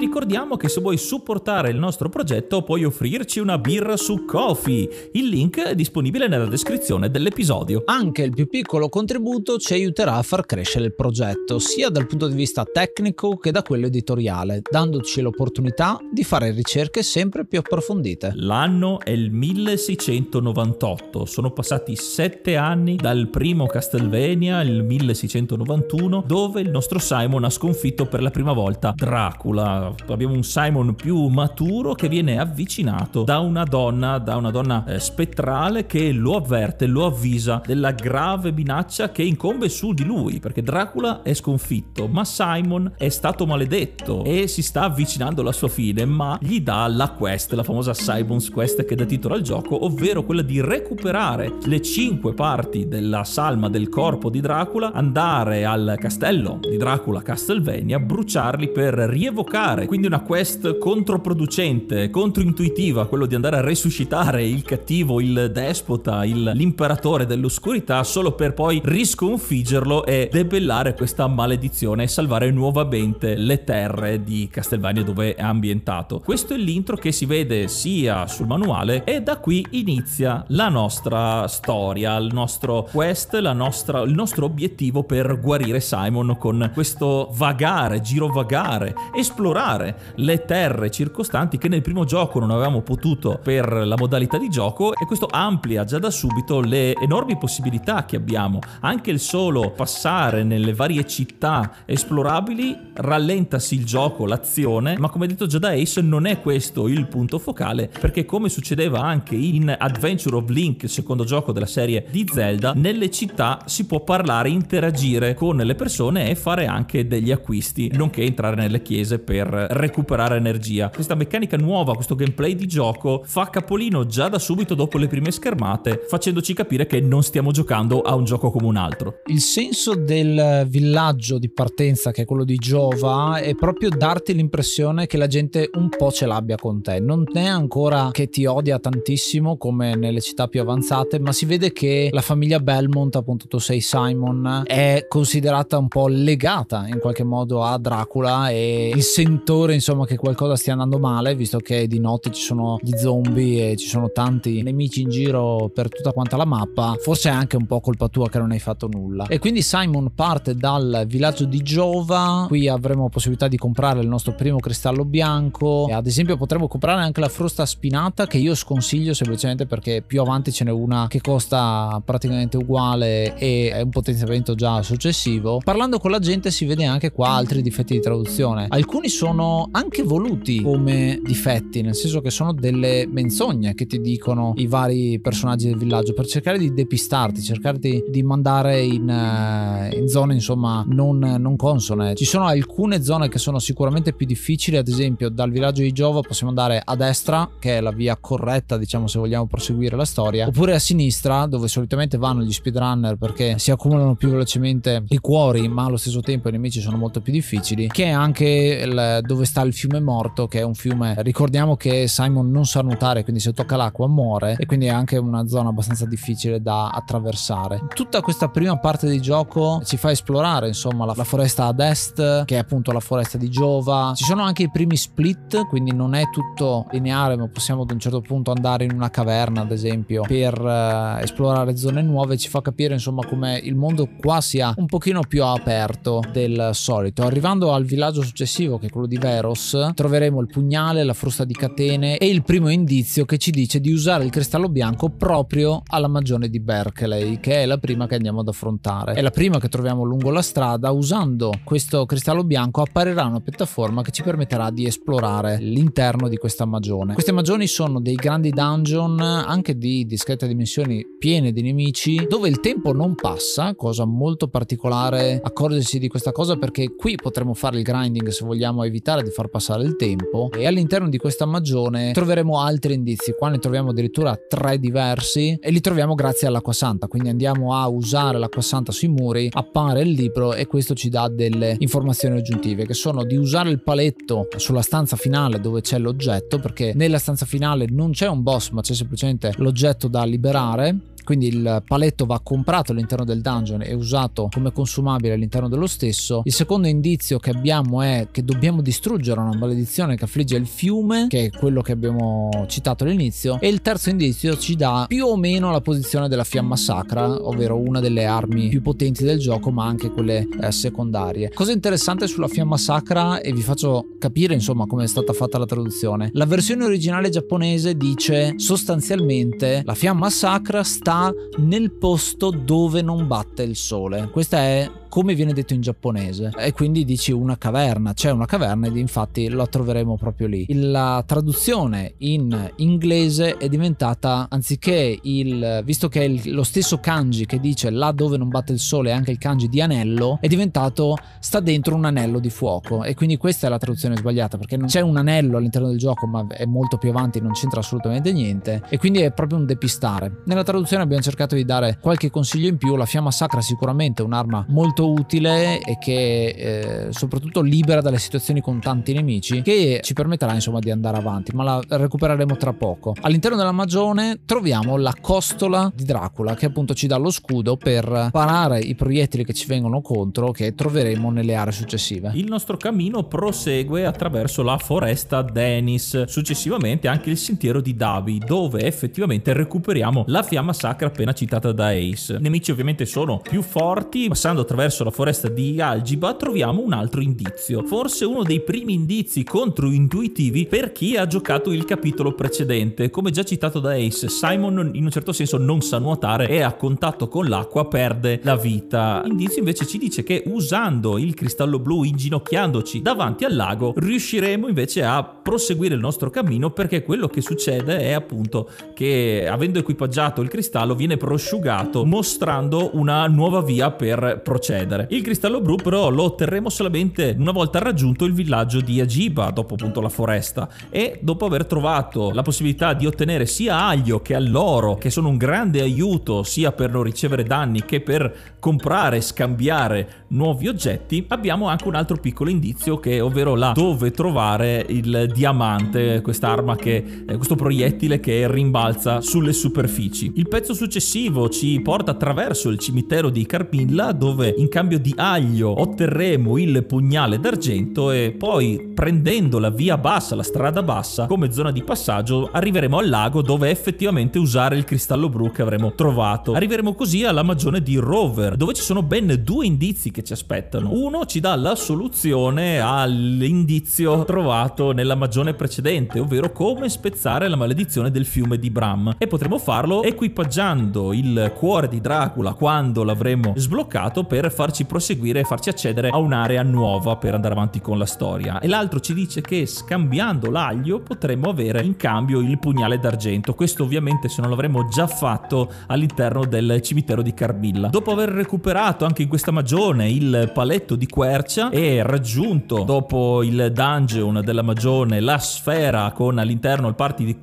Ricordiamo che se vuoi supportare il nostro progetto puoi offrirci una birra su Kofi. Il link è disponibile nella descrizione dell'episodio. Anche il più piccolo contributo ci aiuterà a far crescere il progetto, sia dal punto di vista tecnico che da quello editoriale, dandoci l'opportunità di fare ricerche sempre più approfondite. L'anno è il 1698, sono passati sette anni dal primo Castlevania, il 1691, dove il nostro Simon ha sconfitto per la prima volta Dracula abbiamo un Simon più maturo che viene avvicinato da una donna, da una donna eh, spettrale che lo avverte, lo avvisa della grave minaccia che incombe su di lui, perché Dracula è sconfitto, ma Simon è stato maledetto e si sta avvicinando alla sua fine, ma gli dà la quest, la famosa Simon's Quest che dà titolo al gioco, ovvero quella di recuperare le cinque parti della salma del corpo di Dracula, andare al castello di Dracula Castlevania, bruciarli per rievocare fare, quindi una quest controproducente, controintuitiva, quello di andare a resuscitare il cattivo, il despota, il, l'imperatore dell'oscurità, solo per poi risconfiggerlo e debellare questa maledizione e salvare nuovamente le terre di Castelvania dove è ambientato. Questo è l'intro che si vede sia sul manuale e da qui inizia la nostra storia, il nostro quest, nostra, il nostro obiettivo per guarire Simon con questo vagare, girovagare, esplorare esplorare le terre circostanti che nel primo gioco non avevamo potuto per la modalità di gioco e questo amplia già da subito le enormi possibilità che abbiamo. Anche il solo passare nelle varie città esplorabili rallentasi il gioco, l'azione, ma come detto già da Ace non è questo il punto focale perché come succedeva anche in Adventure of Link, il secondo gioco della serie di Zelda, nelle città si può parlare, interagire con le persone e fare anche degli acquisti, nonché entrare nelle chiese per recuperare energia. Questa meccanica nuova, questo gameplay di gioco fa capolino già da subito dopo le prime schermate, facendoci capire che non stiamo giocando a un gioco come un altro. Il senso del villaggio di partenza, che è quello di Giova, è proprio darti l'impressione che la gente un po' ce l'abbia con te. Non è ancora che ti odia tantissimo come nelle città più avanzate, ma si vede che la famiglia Belmont, appunto tu sei Simon, è considerata un po' legata in qualche modo a Dracula e il sentore sentore insomma che qualcosa stia andando male visto che di notte ci sono gli zombie e ci sono tanti nemici in giro per tutta quanta la mappa forse è anche un po' colpa tua che non hai fatto nulla. E quindi Simon parte dal villaggio di Giova. Qui avremo possibilità di comprare il nostro primo cristallo bianco. E ad esempio potremo comprare anche la frusta spinata che io sconsiglio semplicemente perché più avanti ce n'è una che costa praticamente uguale e è un potenziamento già successivo. Parlando con la gente si vede anche qua altri difetti di traduzione. Alcuni sono sono anche voluti come difetti, nel senso che sono delle menzogne che ti dicono i vari personaggi del villaggio per cercare di depistarti, cercare di, mandare in, uh, in, zone insomma non, non consone. Ci sono alcune zone che sono sicuramente più difficili, ad esempio dal villaggio di Giova possiamo andare a destra, che è la via corretta, diciamo se vogliamo proseguire la storia, oppure a sinistra, dove solitamente vanno gli speedrunner perché si accumulano più velocemente i cuori, ma allo stesso tempo i nemici sono molto più difficili, che è anche il, dove sta il fiume morto, che è un fiume, ricordiamo che Simon non sa nuotare, quindi se tocca l'acqua muore e quindi è anche una zona abbastanza difficile da attraversare. Tutta questa prima parte di gioco ci fa esplorare, insomma, la, la foresta ad est, che è appunto la foresta di Giova. Ci sono anche i primi split, quindi non è tutto lineare, ma possiamo ad un certo punto andare in una caverna, ad esempio, per uh, esplorare zone nuove. Ci fa capire, insomma, come il mondo qua sia un pochino più aperto del solito. Arrivando al villaggio successivo, che è quello di Veros, troveremo il pugnale, la frusta di catene e il primo indizio che ci dice di usare il cristallo bianco proprio alla magione di Berkeley, che è la prima che andiamo ad affrontare. È la prima che troviamo lungo la strada. Usando questo cristallo bianco apparirà una piattaforma che ci permetterà di esplorare l'interno di questa magione. Queste magioni sono dei grandi dungeon, anche di discrete dimensioni, piene di nemici, dove il tempo non passa, cosa molto particolare accorgersi di questa cosa perché qui potremo fare il grinding se vogliamo evitare di far passare il tempo e all'interno di questa magione troveremo altri indizi, qua ne troviamo addirittura tre diversi e li troviamo grazie all'acqua santa, quindi andiamo a usare l'acqua santa sui muri, appare il libro e questo ci dà delle informazioni aggiuntive che sono di usare il paletto sulla stanza finale dove c'è l'oggetto perché nella stanza finale non c'è un boss ma c'è semplicemente l'oggetto da liberare quindi il paletto va comprato all'interno del dungeon e usato come consumabile all'interno dello stesso. Il secondo indizio che abbiamo è che dobbiamo distruggere una maledizione che affligge il fiume, che è quello che abbiamo citato all'inizio, e il terzo indizio ci dà più o meno la posizione della fiamma sacra, ovvero una delle armi più potenti del gioco, ma anche quelle eh, secondarie. Cosa interessante sulla fiamma sacra e vi faccio capire insomma come è stata fatta la traduzione. La versione originale giapponese dice sostanzialmente la fiamma sacra sta sta nel posto dove non batte il sole. Questa è come viene detto in giapponese e quindi dici una caverna, c'è una caverna ed infatti la troveremo proprio lì. La traduzione in inglese è diventata anziché il visto che è lo stesso kanji che dice là dove non batte il sole anche il kanji di anello è diventato sta dentro un anello di fuoco e quindi questa è la traduzione sbagliata perché non c'è un anello all'interno del gioco ma è molto più avanti non c'entra assolutamente niente e quindi è proprio un depistare. Nella traduzione abbiamo cercato di dare qualche consiglio in più, la fiamma sacra sicuramente è un'arma molto molto utile e che eh, soprattutto libera dalle situazioni con tanti nemici che ci permetterà insomma di andare avanti ma la recupereremo tra poco. All'interno della magione troviamo la costola di Dracula che appunto ci dà lo scudo per parare i proiettili che ci vengono contro che troveremo nelle aree successive. Il nostro cammino prosegue attraverso la foresta Denis successivamente anche il sentiero di Davi dove effettivamente recuperiamo la fiamma sacra appena citata da Ace i nemici ovviamente sono più forti passando attraverso la foresta di Algiba troviamo un altro indizio, forse uno dei primi indizi controintuitivi per chi ha giocato il capitolo precedente. Come già citato da Ace, Simon in un certo senso non sa nuotare e a contatto con l'acqua perde la vita. L'indizio invece ci dice che usando il cristallo blu inginocchiandoci davanti al lago riusciremo invece a proseguire il nostro cammino perché quello che succede è appunto che avendo equipaggiato il cristallo viene prosciugato mostrando una nuova via per procedere. Il cristallo blu però lo otterremo solamente una volta raggiunto il villaggio di Agiba, dopo appunto la foresta, e dopo aver trovato la possibilità di ottenere sia aglio che alloro, che sono un grande aiuto sia per non ricevere danni che per comprare e scambiare nuovi oggetti, abbiamo anche un altro piccolo indizio che ovvero là dove trovare il diamante, quest'arma che eh, questo proiettile che rimbalza sulle superfici. Il pezzo successivo ci porta attraverso il cimitero di Carpilla dove in cambio di aglio otterremo il pugnale d'argento e poi prendendo la via bassa, la strada bassa come zona di passaggio arriveremo al lago dove effettivamente usare il cristallo blu che avremo trovato. Arriveremo così alla magione di Rover dove ci sono ben due indizi che ci aspettano. Uno ci dà la soluzione all'indizio trovato nella magione precedente ovvero come spezzare la maledizione del fiume di Bram e potremo farlo equipaggiando mangiando il cuore di Dracula quando l'avremo sbloccato per farci proseguire e farci accedere a un'area nuova per andare avanti con la storia. E l'altro ci dice che scambiando l'aglio potremmo avere in cambio il pugnale d'argento. Questo ovviamente se non l'avremmo già fatto all'interno del cimitero di Carbilla. Dopo aver recuperato anche in questa magione il paletto di quercia e raggiunto dopo il dungeon della magione la sfera con all'interno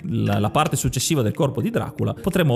la parte successiva del corpo di Dracula, potremo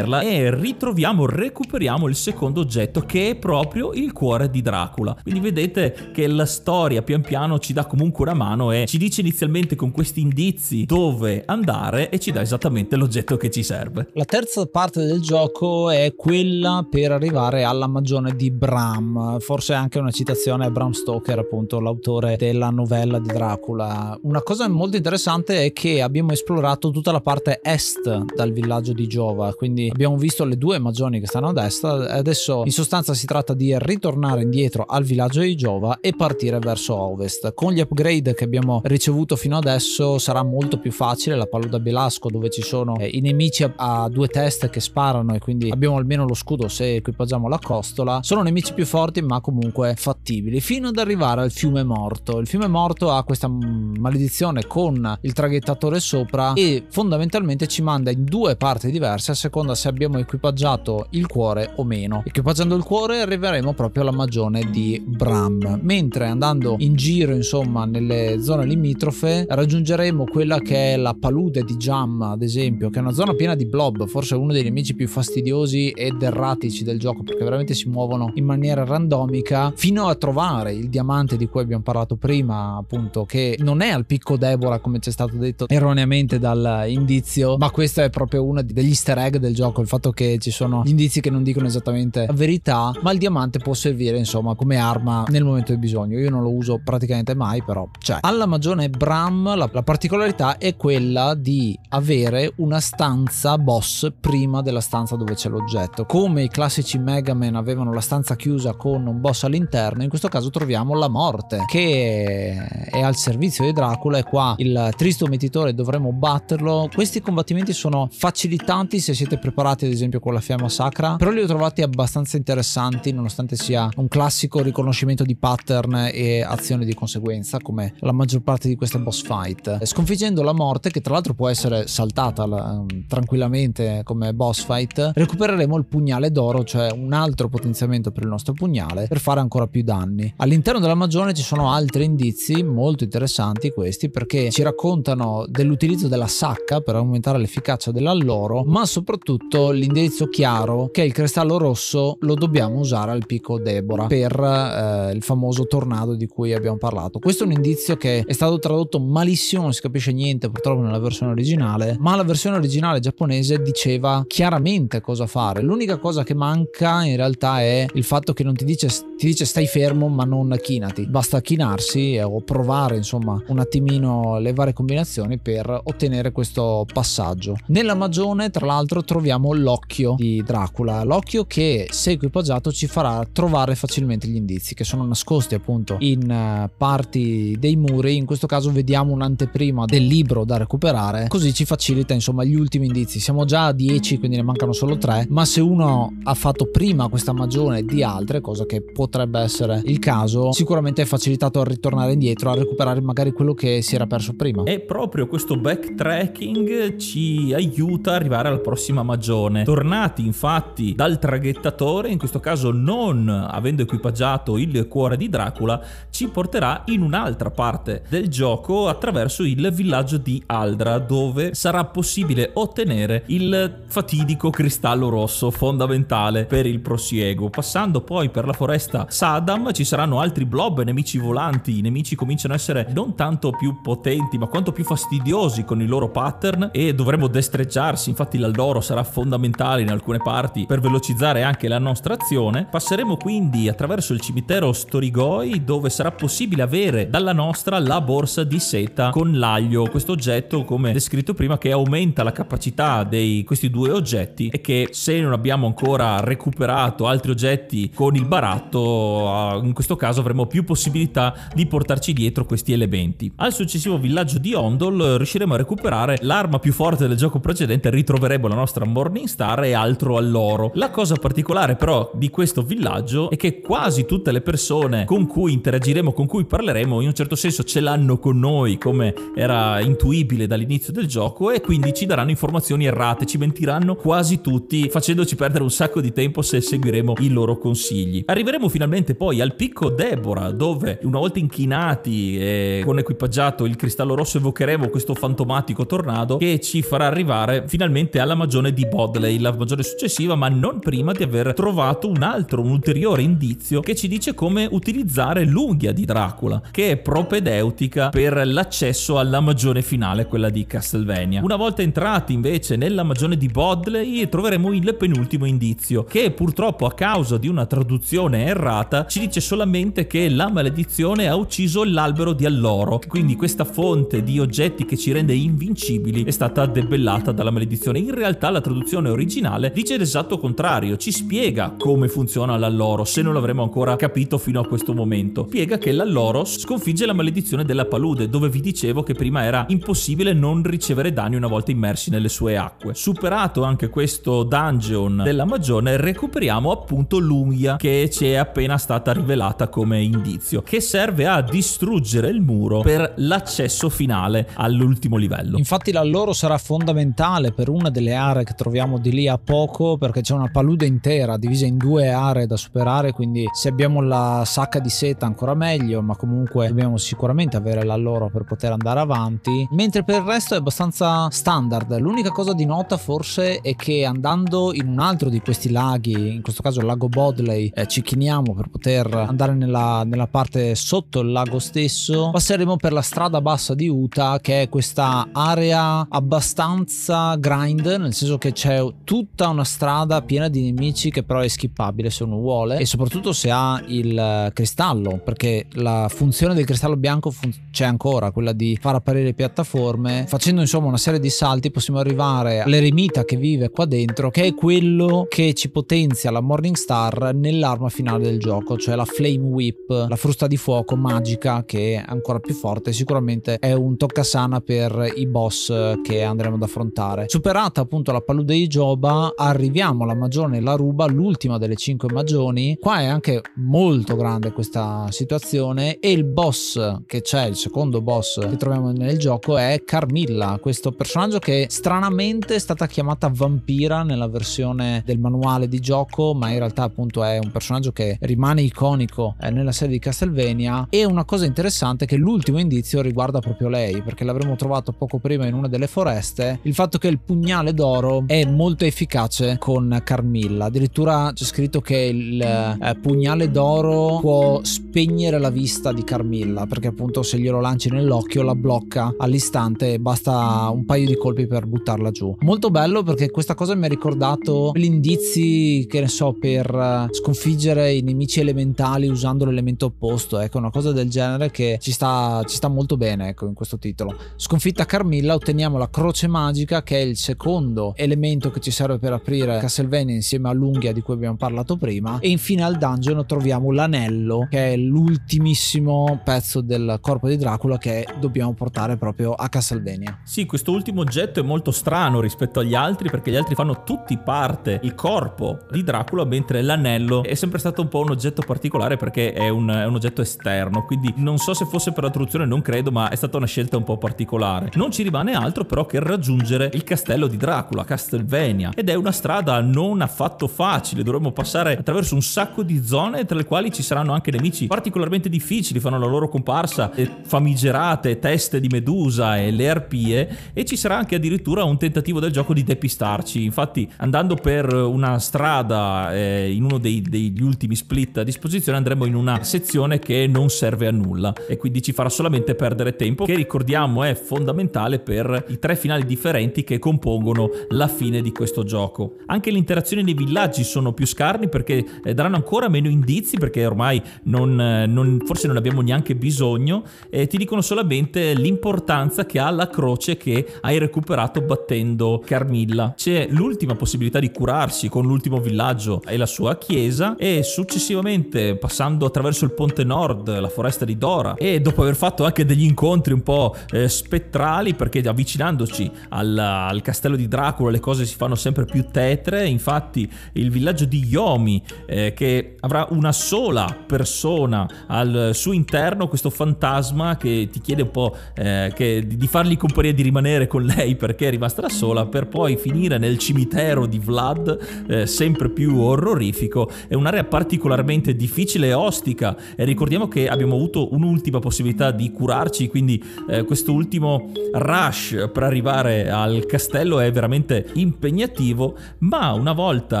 ottenerla e ritroviamo, recuperiamo il secondo oggetto che è proprio il cuore di Dracula. Quindi vedete che la storia pian piano ci dà comunque una mano e ci dice inizialmente con questi indizi dove andare e ci dà esattamente l'oggetto che ci serve. La terza parte del gioco è quella per arrivare alla magione di Bram, forse anche una citazione a Bram Stoker, appunto l'autore della novella di Dracula. Una cosa molto interessante è che abbiamo esplorato tutta la parte est dal villaggio di Giova, quindi abbiamo visto le due magioni che stanno a destra, adesso in sostanza si tratta di ritornare indietro al villaggio di Giova e partire verso ovest. Con gli upgrade che abbiamo ricevuto fino adesso sarà molto più facile, la paluda Belasco dove ci sono eh, i nemici a, a due teste che sparano e quindi abbiamo almeno lo scudo se equipaggiamo la costola, sono nemici più forti ma comunque fattibili, fino ad arrivare al fiume morto. Il fiume morto ha questa maledizione con il traghettatore sopra e fondamentalmente ci manda in due parti diverse a seconda se abbiamo equipaggiato il cuore o meno. Equipaggiando il cuore arriveremo proprio alla magione di Bram, mentre andando in giro insomma nelle zone limitrofe raggiungeremo quella che è la palude di Jam ad esempio, che è una zona piena di blob, forse uno dei nemici più fastidiosi ed erratici del gioco perché veramente si muovono in maniera randomica fino a trovare il diamante di cui abbiamo parlato prima appunto che non è al picco Deborah come ci è stato detto erroneamente dall'indizio ma questo è proprio uno degli easter egg del gioco il fatto che ci sono indizi che non dicono esattamente la verità ma il diamante può servire insomma come arma nel momento del bisogno. Io non lo uso praticamente mai però c'è. Alla magione Bram la, la particolarità è quella di avere una stanza boss prima della stanza dove c'è l'oggetto. Come i classici Mega Man avevano la stanza chiusa con un boss all'interno in questo caso troviamo la morte che è al servizio di Dracula e qua il tristo metitore dovremo batterlo. Questi combattimenti sono facilitanti se siete preparati ad esempio con la fiamma sacra. Però li ho trovati abbastanza interessanti nonostante sia un classico riconoscimento di pattern e azioni di conseguenza come la maggior parte di queste boss fight. Sconfiggendo la morte che tra l'altro può essere saltata tranquillamente come boss fight recupereremo il pugnale d'oro cioè un altro potenziamento per il nostro pugnale per fare ancora più danni. All'interno della magione ci sono altri indizi molto interessanti questi perché ci raccontano dell'utilizzo della sacca per aumentare l'efficacia dell'alloro ma soprattutto l'indirizzo chiaro che il cristallo rosso lo dobbiamo usare al picco Deborah per eh, il famoso tornado di cui abbiamo parlato. Questo è un indizio che è stato tradotto malissimo non si capisce niente purtroppo nella versione originale ma la versione originale giapponese diceva chiaramente cosa fare. L'unica cosa che manca in realtà è il fatto che non ti dice, ti dice stai fermo ma non chinati basta chinarsi o provare insomma un attimino le varie combinazioni per ottenere questo passaggio. Nella magione tra l'altro troviamo l'occhio di Dracula l'occhio che se equipaggiato ci farà trovare facilmente gli indizi che sono nascosti appunto in eh, parti dei muri. In questo caso vediamo un'anteprima del libro da recuperare. Così ci facilita insomma gli ultimi indizi. Siamo già a 10 quindi ne mancano solo 3 ma se uno ha fatto prima questa magione di altre cosa che potrebbe essere il caso sicuramente è facilitato a ritornare indietro a recuperare magari quello che si era perso prima. E proprio questo backtracking ci aiuta ad arrivare alla prossima magione tornati infatti dal traghettatore in questo caso non avendo equipaggiato il cuore di Dracula ci porterà in un'altra parte del gioco attraverso il villaggio di Aldra dove sarà possibile ottenere il fatidico cristallo rosso fondamentale per il prosieguo. Passando poi per la foresta Sadam ci saranno altri blob, nemici volanti, i nemici cominciano a essere non tanto più potenti ma quanto più fastidiosi con il loro pattern e dovremo destreggiarsi, infatti l'alloro sarà fondamentale in alcune parti per velocizzare anche la nostra azione. Passeremo quindi attraverso il cimitero Storigoi dove sarà possibile avere dalla nostra la borsa di seta con l'aglio, questo oggetto come descritto prima che aumenta la capacità di questi due oggetti e che se non abbiamo ancora recuperato altri oggetti con il baratto in questo caso avremo più possibilità di portarci dietro questi elementi. Al successivo villaggio di Ondol riusciremo a recuperare l'arma più forte del gioco precedente, ritroveremo la nostra Morningstar e altro all'oro. La cosa particolare però di questo villaggio è che quasi tutte le persone con cui interagiremo, con cui parleremo, in un certo senso ce l'hanno con noi come era intuibile dall'inizio del gioco e quindi ci daranno informazioni errate, ci mentiranno quasi tutti facendoci perdere un sacco di tempo se seguiremo i loro consigli. Arriveremo finalmente poi al picco Deborah dove una volta inchinati e con equipaggiato il cristallo rosso evocheremo questo fantomatico tornado che ci farà arrivare finalmente alla magione di Bodley, la magione successiva, ma non prima di aver trovato un altro, un ulteriore indizio che ci dice come utilizzare l'unghia di Dracula, che è propedeutica per l'accesso alla magione finale, quella di Castlevania. Una volta entrati invece nella magione di Bodley troveremo il penultimo indizio, che purtroppo a causa di una traduzione errata ci dice solamente che la maledizione ha ucciso l'albero di Alloro, quindi questa fonte di oggetti che ci rende invincibili è stata debellata dalla maledizione. In realtà la traduzione originale dice l'esatto contrario, ci spiega come funziona l'alloro, se non l'avremo ancora capito fino a questo momento. Spiega che l'alloro sconfigge la maledizione della palude, dove vi dicevo che prima era impossibile non ricevere danni una volta immersi nelle sue acque. Superato anche questo dungeon della magione, recuperiamo appunto l'unghia che ci è appena stata rivelata come indizio, che serve a distruggere il muro per l'accesso finale all'ultimo livello. Infatti la loro sarà fondamentale per una delle aree che troviamo di lì a poco perché c'è una palude intera divisa in due aree da superare, quindi se abbiamo la sacca di seta ancora meglio, ma comunque dobbiamo sicuramente avere la loro per poter andare avanti, mentre per il resto è abbastanza standard. L'unica cosa di nota forse è che andando in un altro di questi laghi, in questo caso il lago Bodley, eh, ci chiniamo per poter andare nella, nella parte sotto il lago stesso, passeremo per la strada bassa di Utah che è questa area abbastanza grind, nel senso che c'è tutta una strada piena di nemici che però è skippabile se uno vuole e soprattutto se ha il cristallo, perché la funzione del cristallo bianco fun- c'è ancora, quella di far apparire piattaforme. Facendo insomma una serie di salti possiamo arrivare all'eremita che vive qua dentro, che è quello che ci potenzia la Morningstar nell'arma finale del gioco, cioè la Flame Whip, la frusta di fuoco magica che è ancora più forte, sicuramente è un toccasana per i boss che andremo ad affrontare. Superata appunto la palude di Joba, arriviamo alla magione La Ruba, l'ultima delle cinque magioni. Qua è anche molto grande questa situazione e il boss che c'è, il secondo boss che troviamo nel gioco è Carmilla, questo personaggio che stranamente è stata chiamata vampira nella versione del manuale di gioco, ma in realtà appunto è un personaggio che rimane iconico eh, nella serie di Castlevania e una cosa interessante è che l'ultimo indizio riguarda proprio lei, perché l'avremmo trovato poco prima in una delle foreste, il fatto che il pugnale d'oro è molto efficace con Carmilla, addirittura c'è scritto che il eh, pugnale d'oro può spegnere la vista di Carmilla, perché appunto se glielo lanci nell'occhio la blocca all'istante e basta un paio di colpi per buttarla giù. Molto bello perché questa cosa mi ha ricordato gli indizi che ne so per eh, sconfiggere i nemici elementali usando l'elemento opposto, ecco una cosa del genere che ci sta, ci sta molto bene ecco in questo titolo. Sconfitta Carmilla otteniamo la croce magica che è il secondo elemento che ci serve per aprire Castlevania insieme all'unghia di cui abbiamo parlato prima. E infine al dungeon troviamo l'anello che è l'ultimissimo pezzo del corpo di Dracula che dobbiamo portare proprio a Castlevania. Sì, questo ultimo oggetto è molto strano rispetto agli altri perché gli altri fanno tutti parte il corpo di Dracula mentre l'anello è sempre stato un po' un oggetto particolare perché è un, è un oggetto esterno. Quindi non so se fosse per la traduzione non credo ma è stata una scelta un po' particolare. Non ci rimane altro però che raggiungere il castello di Dracula Castlevania ed è una strada non affatto facile. Dovremmo passare attraverso un sacco di zone tra le quali ci saranno anche nemici particolarmente difficili. Fanno la loro comparsa famigerate teste di medusa e le arpie. E ci sarà anche addirittura un tentativo del gioco di depistarci. Infatti andando per una strada eh, in uno dei, degli ultimi split a disposizione andremo in una sezione che non serve a nulla. E quindi ci farà solamente perdere tempo che ricordiamo è fondamentale per i tre finali differenti che compongono la fine di questo gioco. Anche le interazioni nei villaggi sono più scarni perché eh, daranno ancora meno indizi perché ormai non, eh, non, forse non abbiamo neanche bisogno e ti dicono solamente l'importanza che ha la croce che hai recuperato battendo Carmilla. C'è l'ultima possibilità di curarsi con l'ultimo villaggio e la sua chiesa e successivamente passando attraverso il ponte nord, la foresta di Dora e dopo aver fatto anche degli incontri un po' eh, spettrali perché avvicinandoci al, al, castello di Dracula le cose si fanno sempre più tetre, infatti il villaggio di Yomi eh, che avrà una sola persona al suo interno, questo fantasma che ti chiede un po' eh, che, di fargli compagnia di rimanere con lei perché è rimasta da sola per poi finire nel cimitero di Vlad eh, sempre più orrorifico, è un'area particolarmente difficile e ostica. E ricordiamo che abbiamo avuto un'ultima possibilità di curarci, quindi eh, questo ultimo rush per arrivare al castello è veramente impegnativo, ma una volta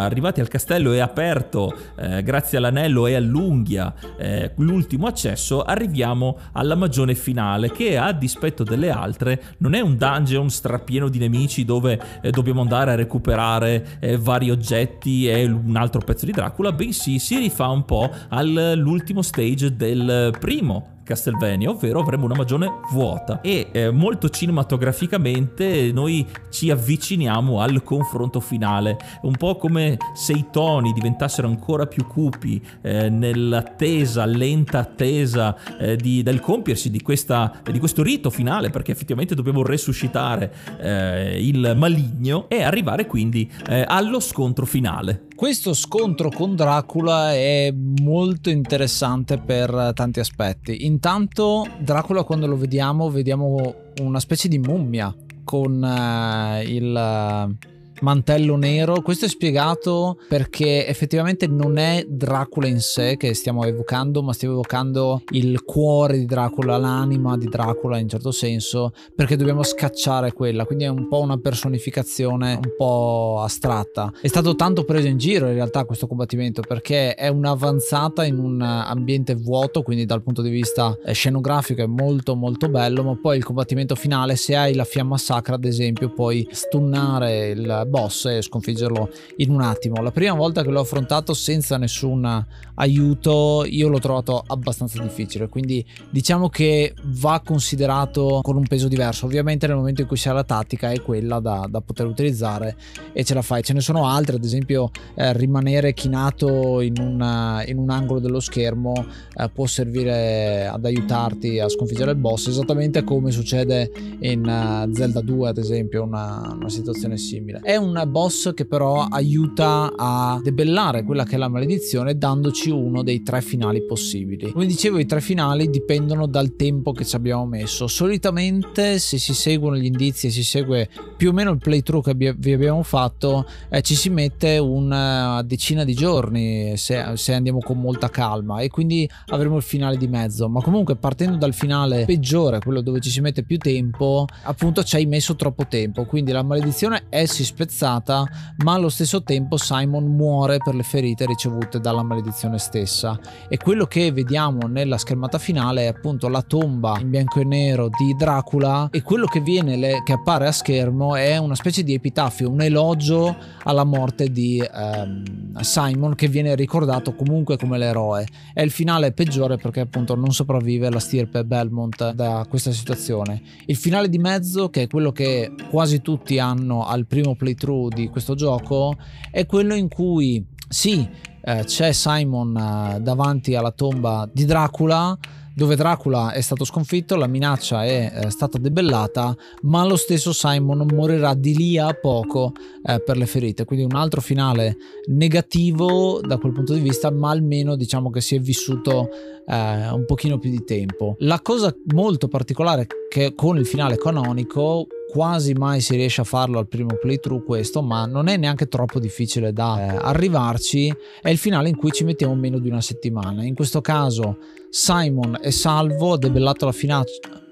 arrivati al castello e aperto eh, grazie all'anello e all'unghia eh, l'ultimo accesso, arriviamo alla magione finale che a dispetto delle altre non è un dungeon strapieno di nemici dove eh, dobbiamo andare a recuperare eh, vari oggetti e un altro pezzo di Dracula, bensì si rifà un po' all'ultimo stage del primo Castlevania, ovvero avremo una magione vuota e eh, molto cinematograficamente noi ci avviciniamo al confronto finale, un po' come se i toni diventassero ancora più cupi eh, nell'attesa, lenta attesa eh, di, del compiersi di, questa, di, questo rito finale, perché effettivamente dobbiamo resuscitare eh, il maligno e arrivare quindi eh, allo scontro finale. Questo scontro con Dracula è molto interessante per tanti aspetti. Intanto Dracula quando lo vediamo vediamo una specie di mummia con uh, il mantello nero. Questo è spiegato perché effettivamente non è Dracula in sé che stiamo evocando, ma stiamo evocando il cuore di Dracula, l'anima di Dracula in certo senso, perché dobbiamo scacciare quella, quindi è un po' una personificazione un po' astratta. È stato tanto preso in giro in realtà questo combattimento perché è un'avanzata in un ambiente vuoto, quindi dal punto di vista scenografico è molto molto bello, ma poi il combattimento finale se hai la fiamma sacra ad esempio puoi stunnare il boss e sconfiggerlo in un attimo. La prima volta che l'ho affrontato senza nessun aiuto io l'ho trovato abbastanza difficile, quindi diciamo che va considerato con un peso diverso. Ovviamente nel momento in cui si ha la tattica è quella da, da poter utilizzare e ce la fai. Ce ne sono altre, ad esempio eh, rimanere chinato in, una, in, un angolo dello schermo eh, può servire ad aiutarti a sconfiggere il boss, esattamente come succede in uh, Zelda 2 ad esempio, una, una situazione simile. È un boss che però aiuta a debellare quella che è la maledizione dandoci uno dei tre finali possibili. Come dicevo i tre finali dipendono dal tempo che ci abbiamo messo. Solitamente se si seguono gli indizi e si segue più o meno il playthrough che vi abbiamo fatto eh, ci si mette una decina di giorni se, se andiamo con molta calma e quindi avremo il finale di mezzo. Ma comunque partendo dal finale peggiore, quello dove ci si mette più tempo, appunto ci hai messo troppo tempo. Quindi la maledizione è si spezzata, ma allo stesso tempo Simon muore per le ferite ricevute dalla maledizione stessa. E quello che vediamo nella schermata finale è appunto la tomba in bianco e nero di Dracula e quello che viene le, che appare a schermo è una specie di epitafio, un elogio alla morte di ehm, Simon che viene ricordato comunque come l'eroe. È il finale peggiore perché appunto non sopravvive la stirpe Belmont da questa situazione. Il finale di mezzo, che è quello che quasi tutti hanno al primo playthrough di questo gioco è quello in cui sì, eh, c'è Simon eh, davanti alla tomba di Dracula dove Dracula è stato sconfitto, la minaccia è eh, stata debellata, ma lo stesso Simon morirà di lì a poco eh, per le ferite. Quindi un altro finale negativo da quel punto di vista, ma almeno diciamo che si è vissuto eh, un pochino più di tempo. La cosa molto particolare che con il finale canonico quasi mai si riesce a farlo al primo playthrough questo, ma non è neanche troppo difficile da eh, arrivarci, è il finale in cui ci mettiamo meno di una settimana. In questo caso Simon è salvo, ha debellato la,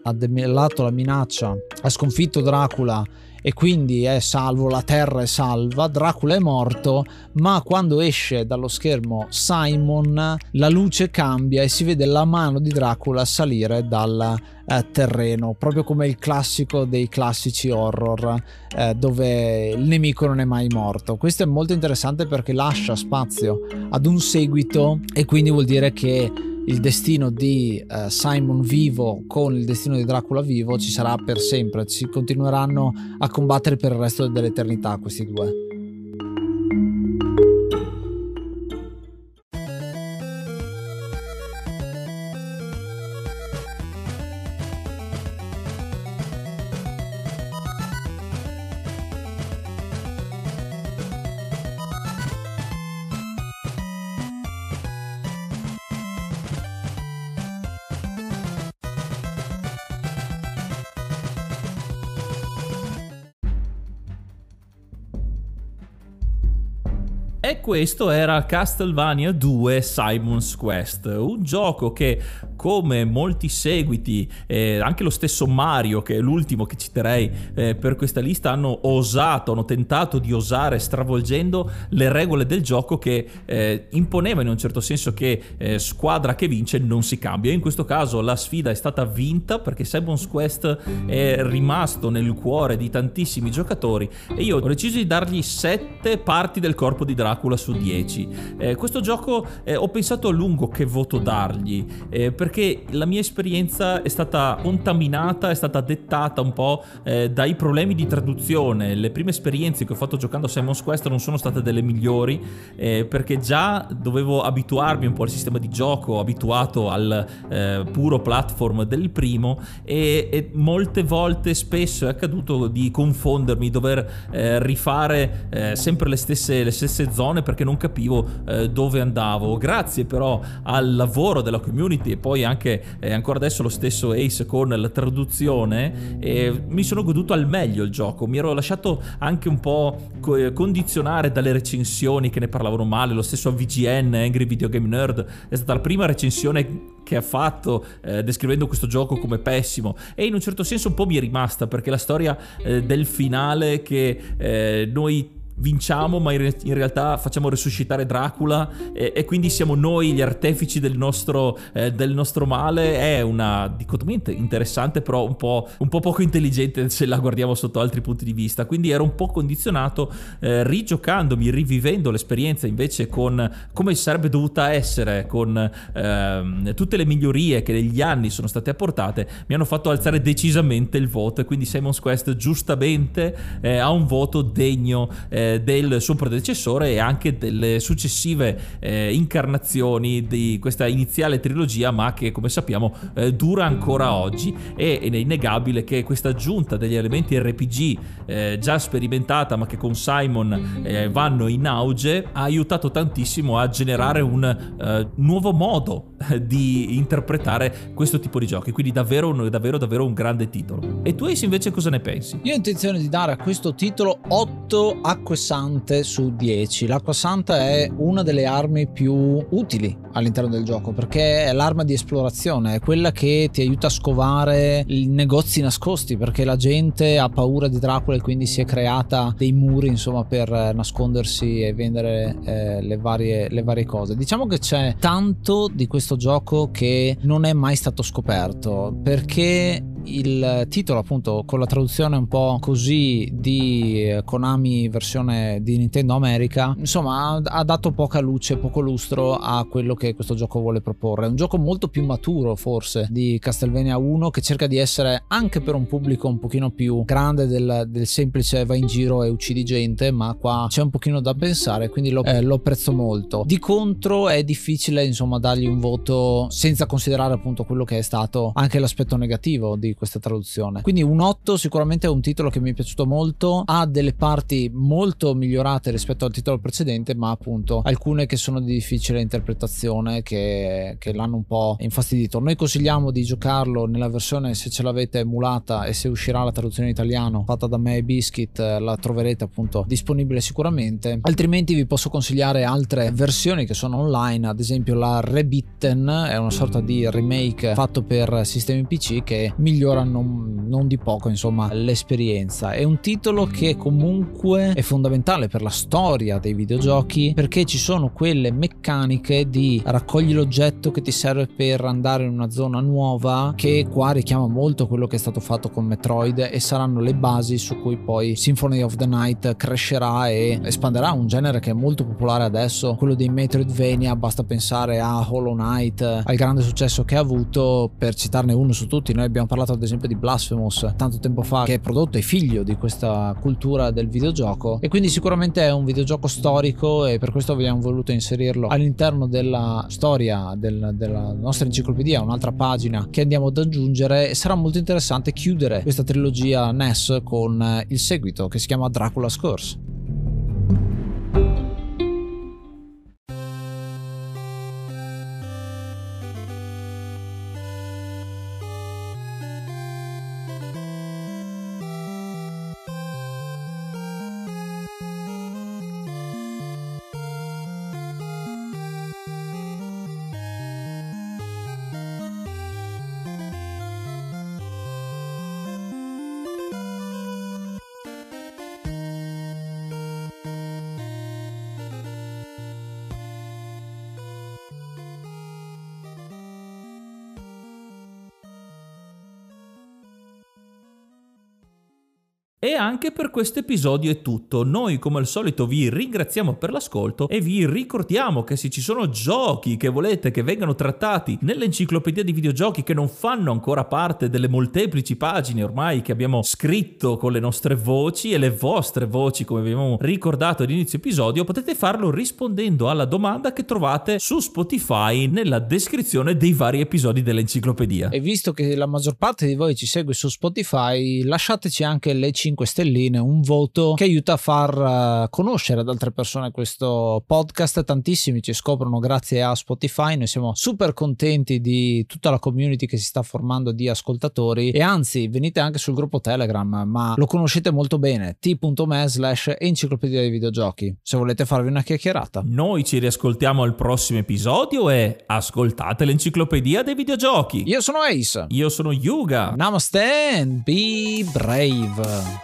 ha debellato la minaccia, ha sconfitto Dracula e quindi è salvo, la terra è salva, Dracula è morto, ma quando esce dallo schermo Simon la luce cambia e si vede la mano di Dracula salire dal eh, terreno, proprio come il classico dei classici horror eh, dove il nemico non è mai morto. Questo è molto interessante perché lascia spazio ad un seguito e quindi vuol dire che il destino di uh, Simon vivo con il destino di Dracula vivo ci sarà per sempre, si continueranno a combattere per il resto dell'eternità questi due. E questo era Castlevania 2 Simon's Quest, un gioco che come molti seguiti, eh, anche lo stesso Mario, che è l'ultimo che citerei eh, per questa lista, hanno osato, hanno tentato di osare stravolgendo le regole del gioco che eh, imponeva in un certo senso che eh, squadra che vince non si cambia. In questo caso la sfida è stata vinta perché Simon's Quest è rimasto nel cuore di tantissimi giocatori e io ho deciso di dargli 7 parti del corpo di Dracula su 10. Eh, questo gioco eh, ho pensato a lungo che voto dargli, eh, perché la mia esperienza è stata contaminata, è stata dettata un po' eh, dai problemi di traduzione. Le prime esperienze che ho fatto giocando a Simon's Quest non sono state delle migliori, eh, perché già dovevo abituarmi un po' al sistema di gioco, abituato al eh, puro platform del primo, e, e, molte volte spesso è accaduto di confondermi, dover rifare sempre le stesse, le stesse zone zone perché non capivo eh, dove andavo. Grazie però al lavoro della community e poi anche eh, ancora adesso lo stesso Ace con la traduzione, eh, mi sono goduto al meglio il gioco. Mi ero lasciato anche un po' co- condizionare dalle recensioni che ne parlavano male. Lo stesso VGN, Angry Video Game Nerd, è stata la prima recensione che ha fatto eh, descrivendo questo gioco come pessimo e in un certo senso un po' mi è rimasta perché la storia eh, del finale che eh, noi vinciamo, ma in, re- in, realtà facciamo resuscitare Dracula e, e, quindi siamo noi gli artefici del nostro, eh, del nostro, male. È una dicotomia interessante, però un po', un po', poco intelligente se la guardiamo sotto altri punti di vista. Quindi ero un po' condizionato, eh, rigiocandomi, rivivendo l'esperienza invece con come sarebbe dovuta essere, con eh, tutte le migliorie che negli anni sono state apportate, mi hanno fatto alzare decisamente il voto. E quindi Simon's Quest giustamente eh, ha un voto degno eh, eh, del suo predecessore e anche delle successive eh, incarnazioni di questa iniziale trilogia, ma che come sappiamo eh, dura ancora oggi. E, ed è innegabile che questa aggiunta degli elementi RPG eh, già sperimentata, ma che con Simon eh, vanno in auge, ha aiutato tantissimo a generare un uh, nuovo modo di interpretare questo tipo di giochi. Quindi davvero, davvero, davvero un grande titolo. E tu Ace invece cosa ne pensi? Io ho intenzione di dare a questo titolo 8 acque acque sante su 10. L'acqua santa è una delle armi più utili all'interno del gioco perché è l'arma di esplorazione, è quella che ti aiuta a scovare i negozi nascosti perché la gente ha paura di Dracula e quindi si è creata dei muri insomma per nascondersi e vendere eh, le, varie, le varie cose. Diciamo che c'è tanto di questo gioco che non è mai stato scoperto perché il titolo appunto con la traduzione un po' così di eh, Konami versione di Nintendo America insomma ha dato poca luce poco lustro a quello che questo gioco vuole proporre. È un gioco molto più maturo forse di Castlevania 1 che cerca di essere anche per un pubblico un pochino più grande del, del semplice vai in giro e uccidi gente ma qua c'è un pochino da pensare quindi lo, eh, lo apprezzo molto. Di contro è difficile insomma dargli un voto senza considerare appunto quello che è stato anche l'aspetto negativo di questa traduzione. Quindi un 8 sicuramente è un titolo che mi è piaciuto molto, ha delle parti molto migliorate rispetto al titolo precedente, ma appunto alcune che sono di difficile interpretazione che, che l'hanno un po' infastidito. Noi consigliamo di giocarlo nella versione se ce l'avete emulata e se uscirà la traduzione in italiano fatta da me e Biscuit la troverete appunto disponibile sicuramente. Altrimenti vi posso consigliare altre versioni che sono online, ad esempio la Rebitten è una sorta di remake fatto per sistemi PC che migliora migliora non, non, di poco insomma l'esperienza. È un titolo che comunque è fondamentale per la storia dei videogiochi perché ci sono quelle meccaniche di raccogli l'oggetto che ti serve per andare in una zona nuova che qua richiama molto quello che è stato fatto con Metroid e saranno le basi su cui poi Symphony of the Night crescerà e espanderà un genere che è molto popolare adesso quello dei Metroidvania. Basta pensare a Hollow Knight al grande successo che ha avuto. Per citarne uno su tutti noi abbiamo parlato ad esempio di Blasphemous tanto tempo fa che è prodotto e figlio di questa cultura del videogioco. E quindi sicuramente è un videogioco storico e per questo abbiamo voluto inserirlo all'interno della storia del, della nostra enciclopedia un'altra pagina che andiamo ad aggiungere. E sarà molto interessante chiudere questa trilogia NES con il seguito che si chiama Dracula's Curse anche per questo episodio è tutto. Noi come al solito vi ringraziamo per l'ascolto e vi ricordiamo che se ci sono giochi che volete che vengano trattati nell'enciclopedia di videogiochi che non fanno ancora parte delle molteplici pagine ormai che abbiamo scritto con le nostre voci e le vostre voci come abbiamo ricordato all'inizio episodio, potete farlo rispondendo alla domanda che trovate su Spotify nella descrizione dei vari episodi dell'enciclopedia. E visto che la maggior parte di voi ci segue su Spotify, lasciateci anche le 5 stelline, un voto che aiuta a far uh, conoscere ad altre persone questo podcast. Tantissimi ci scoprono grazie a Spotify, noi siamo super contenti di tutta la community che si sta formando di ascoltatori e anzi venite anche sul gruppo Telegram, ma lo conoscete molto bene, t.me slash enciclopedia dei videogiochi, se volete farvi una chiacchierata. Noi ci riascoltiamo al prossimo episodio e ascoltate l'enciclopedia dei videogiochi. Io sono Ace. Io sono Yuga. Namaste and be brave.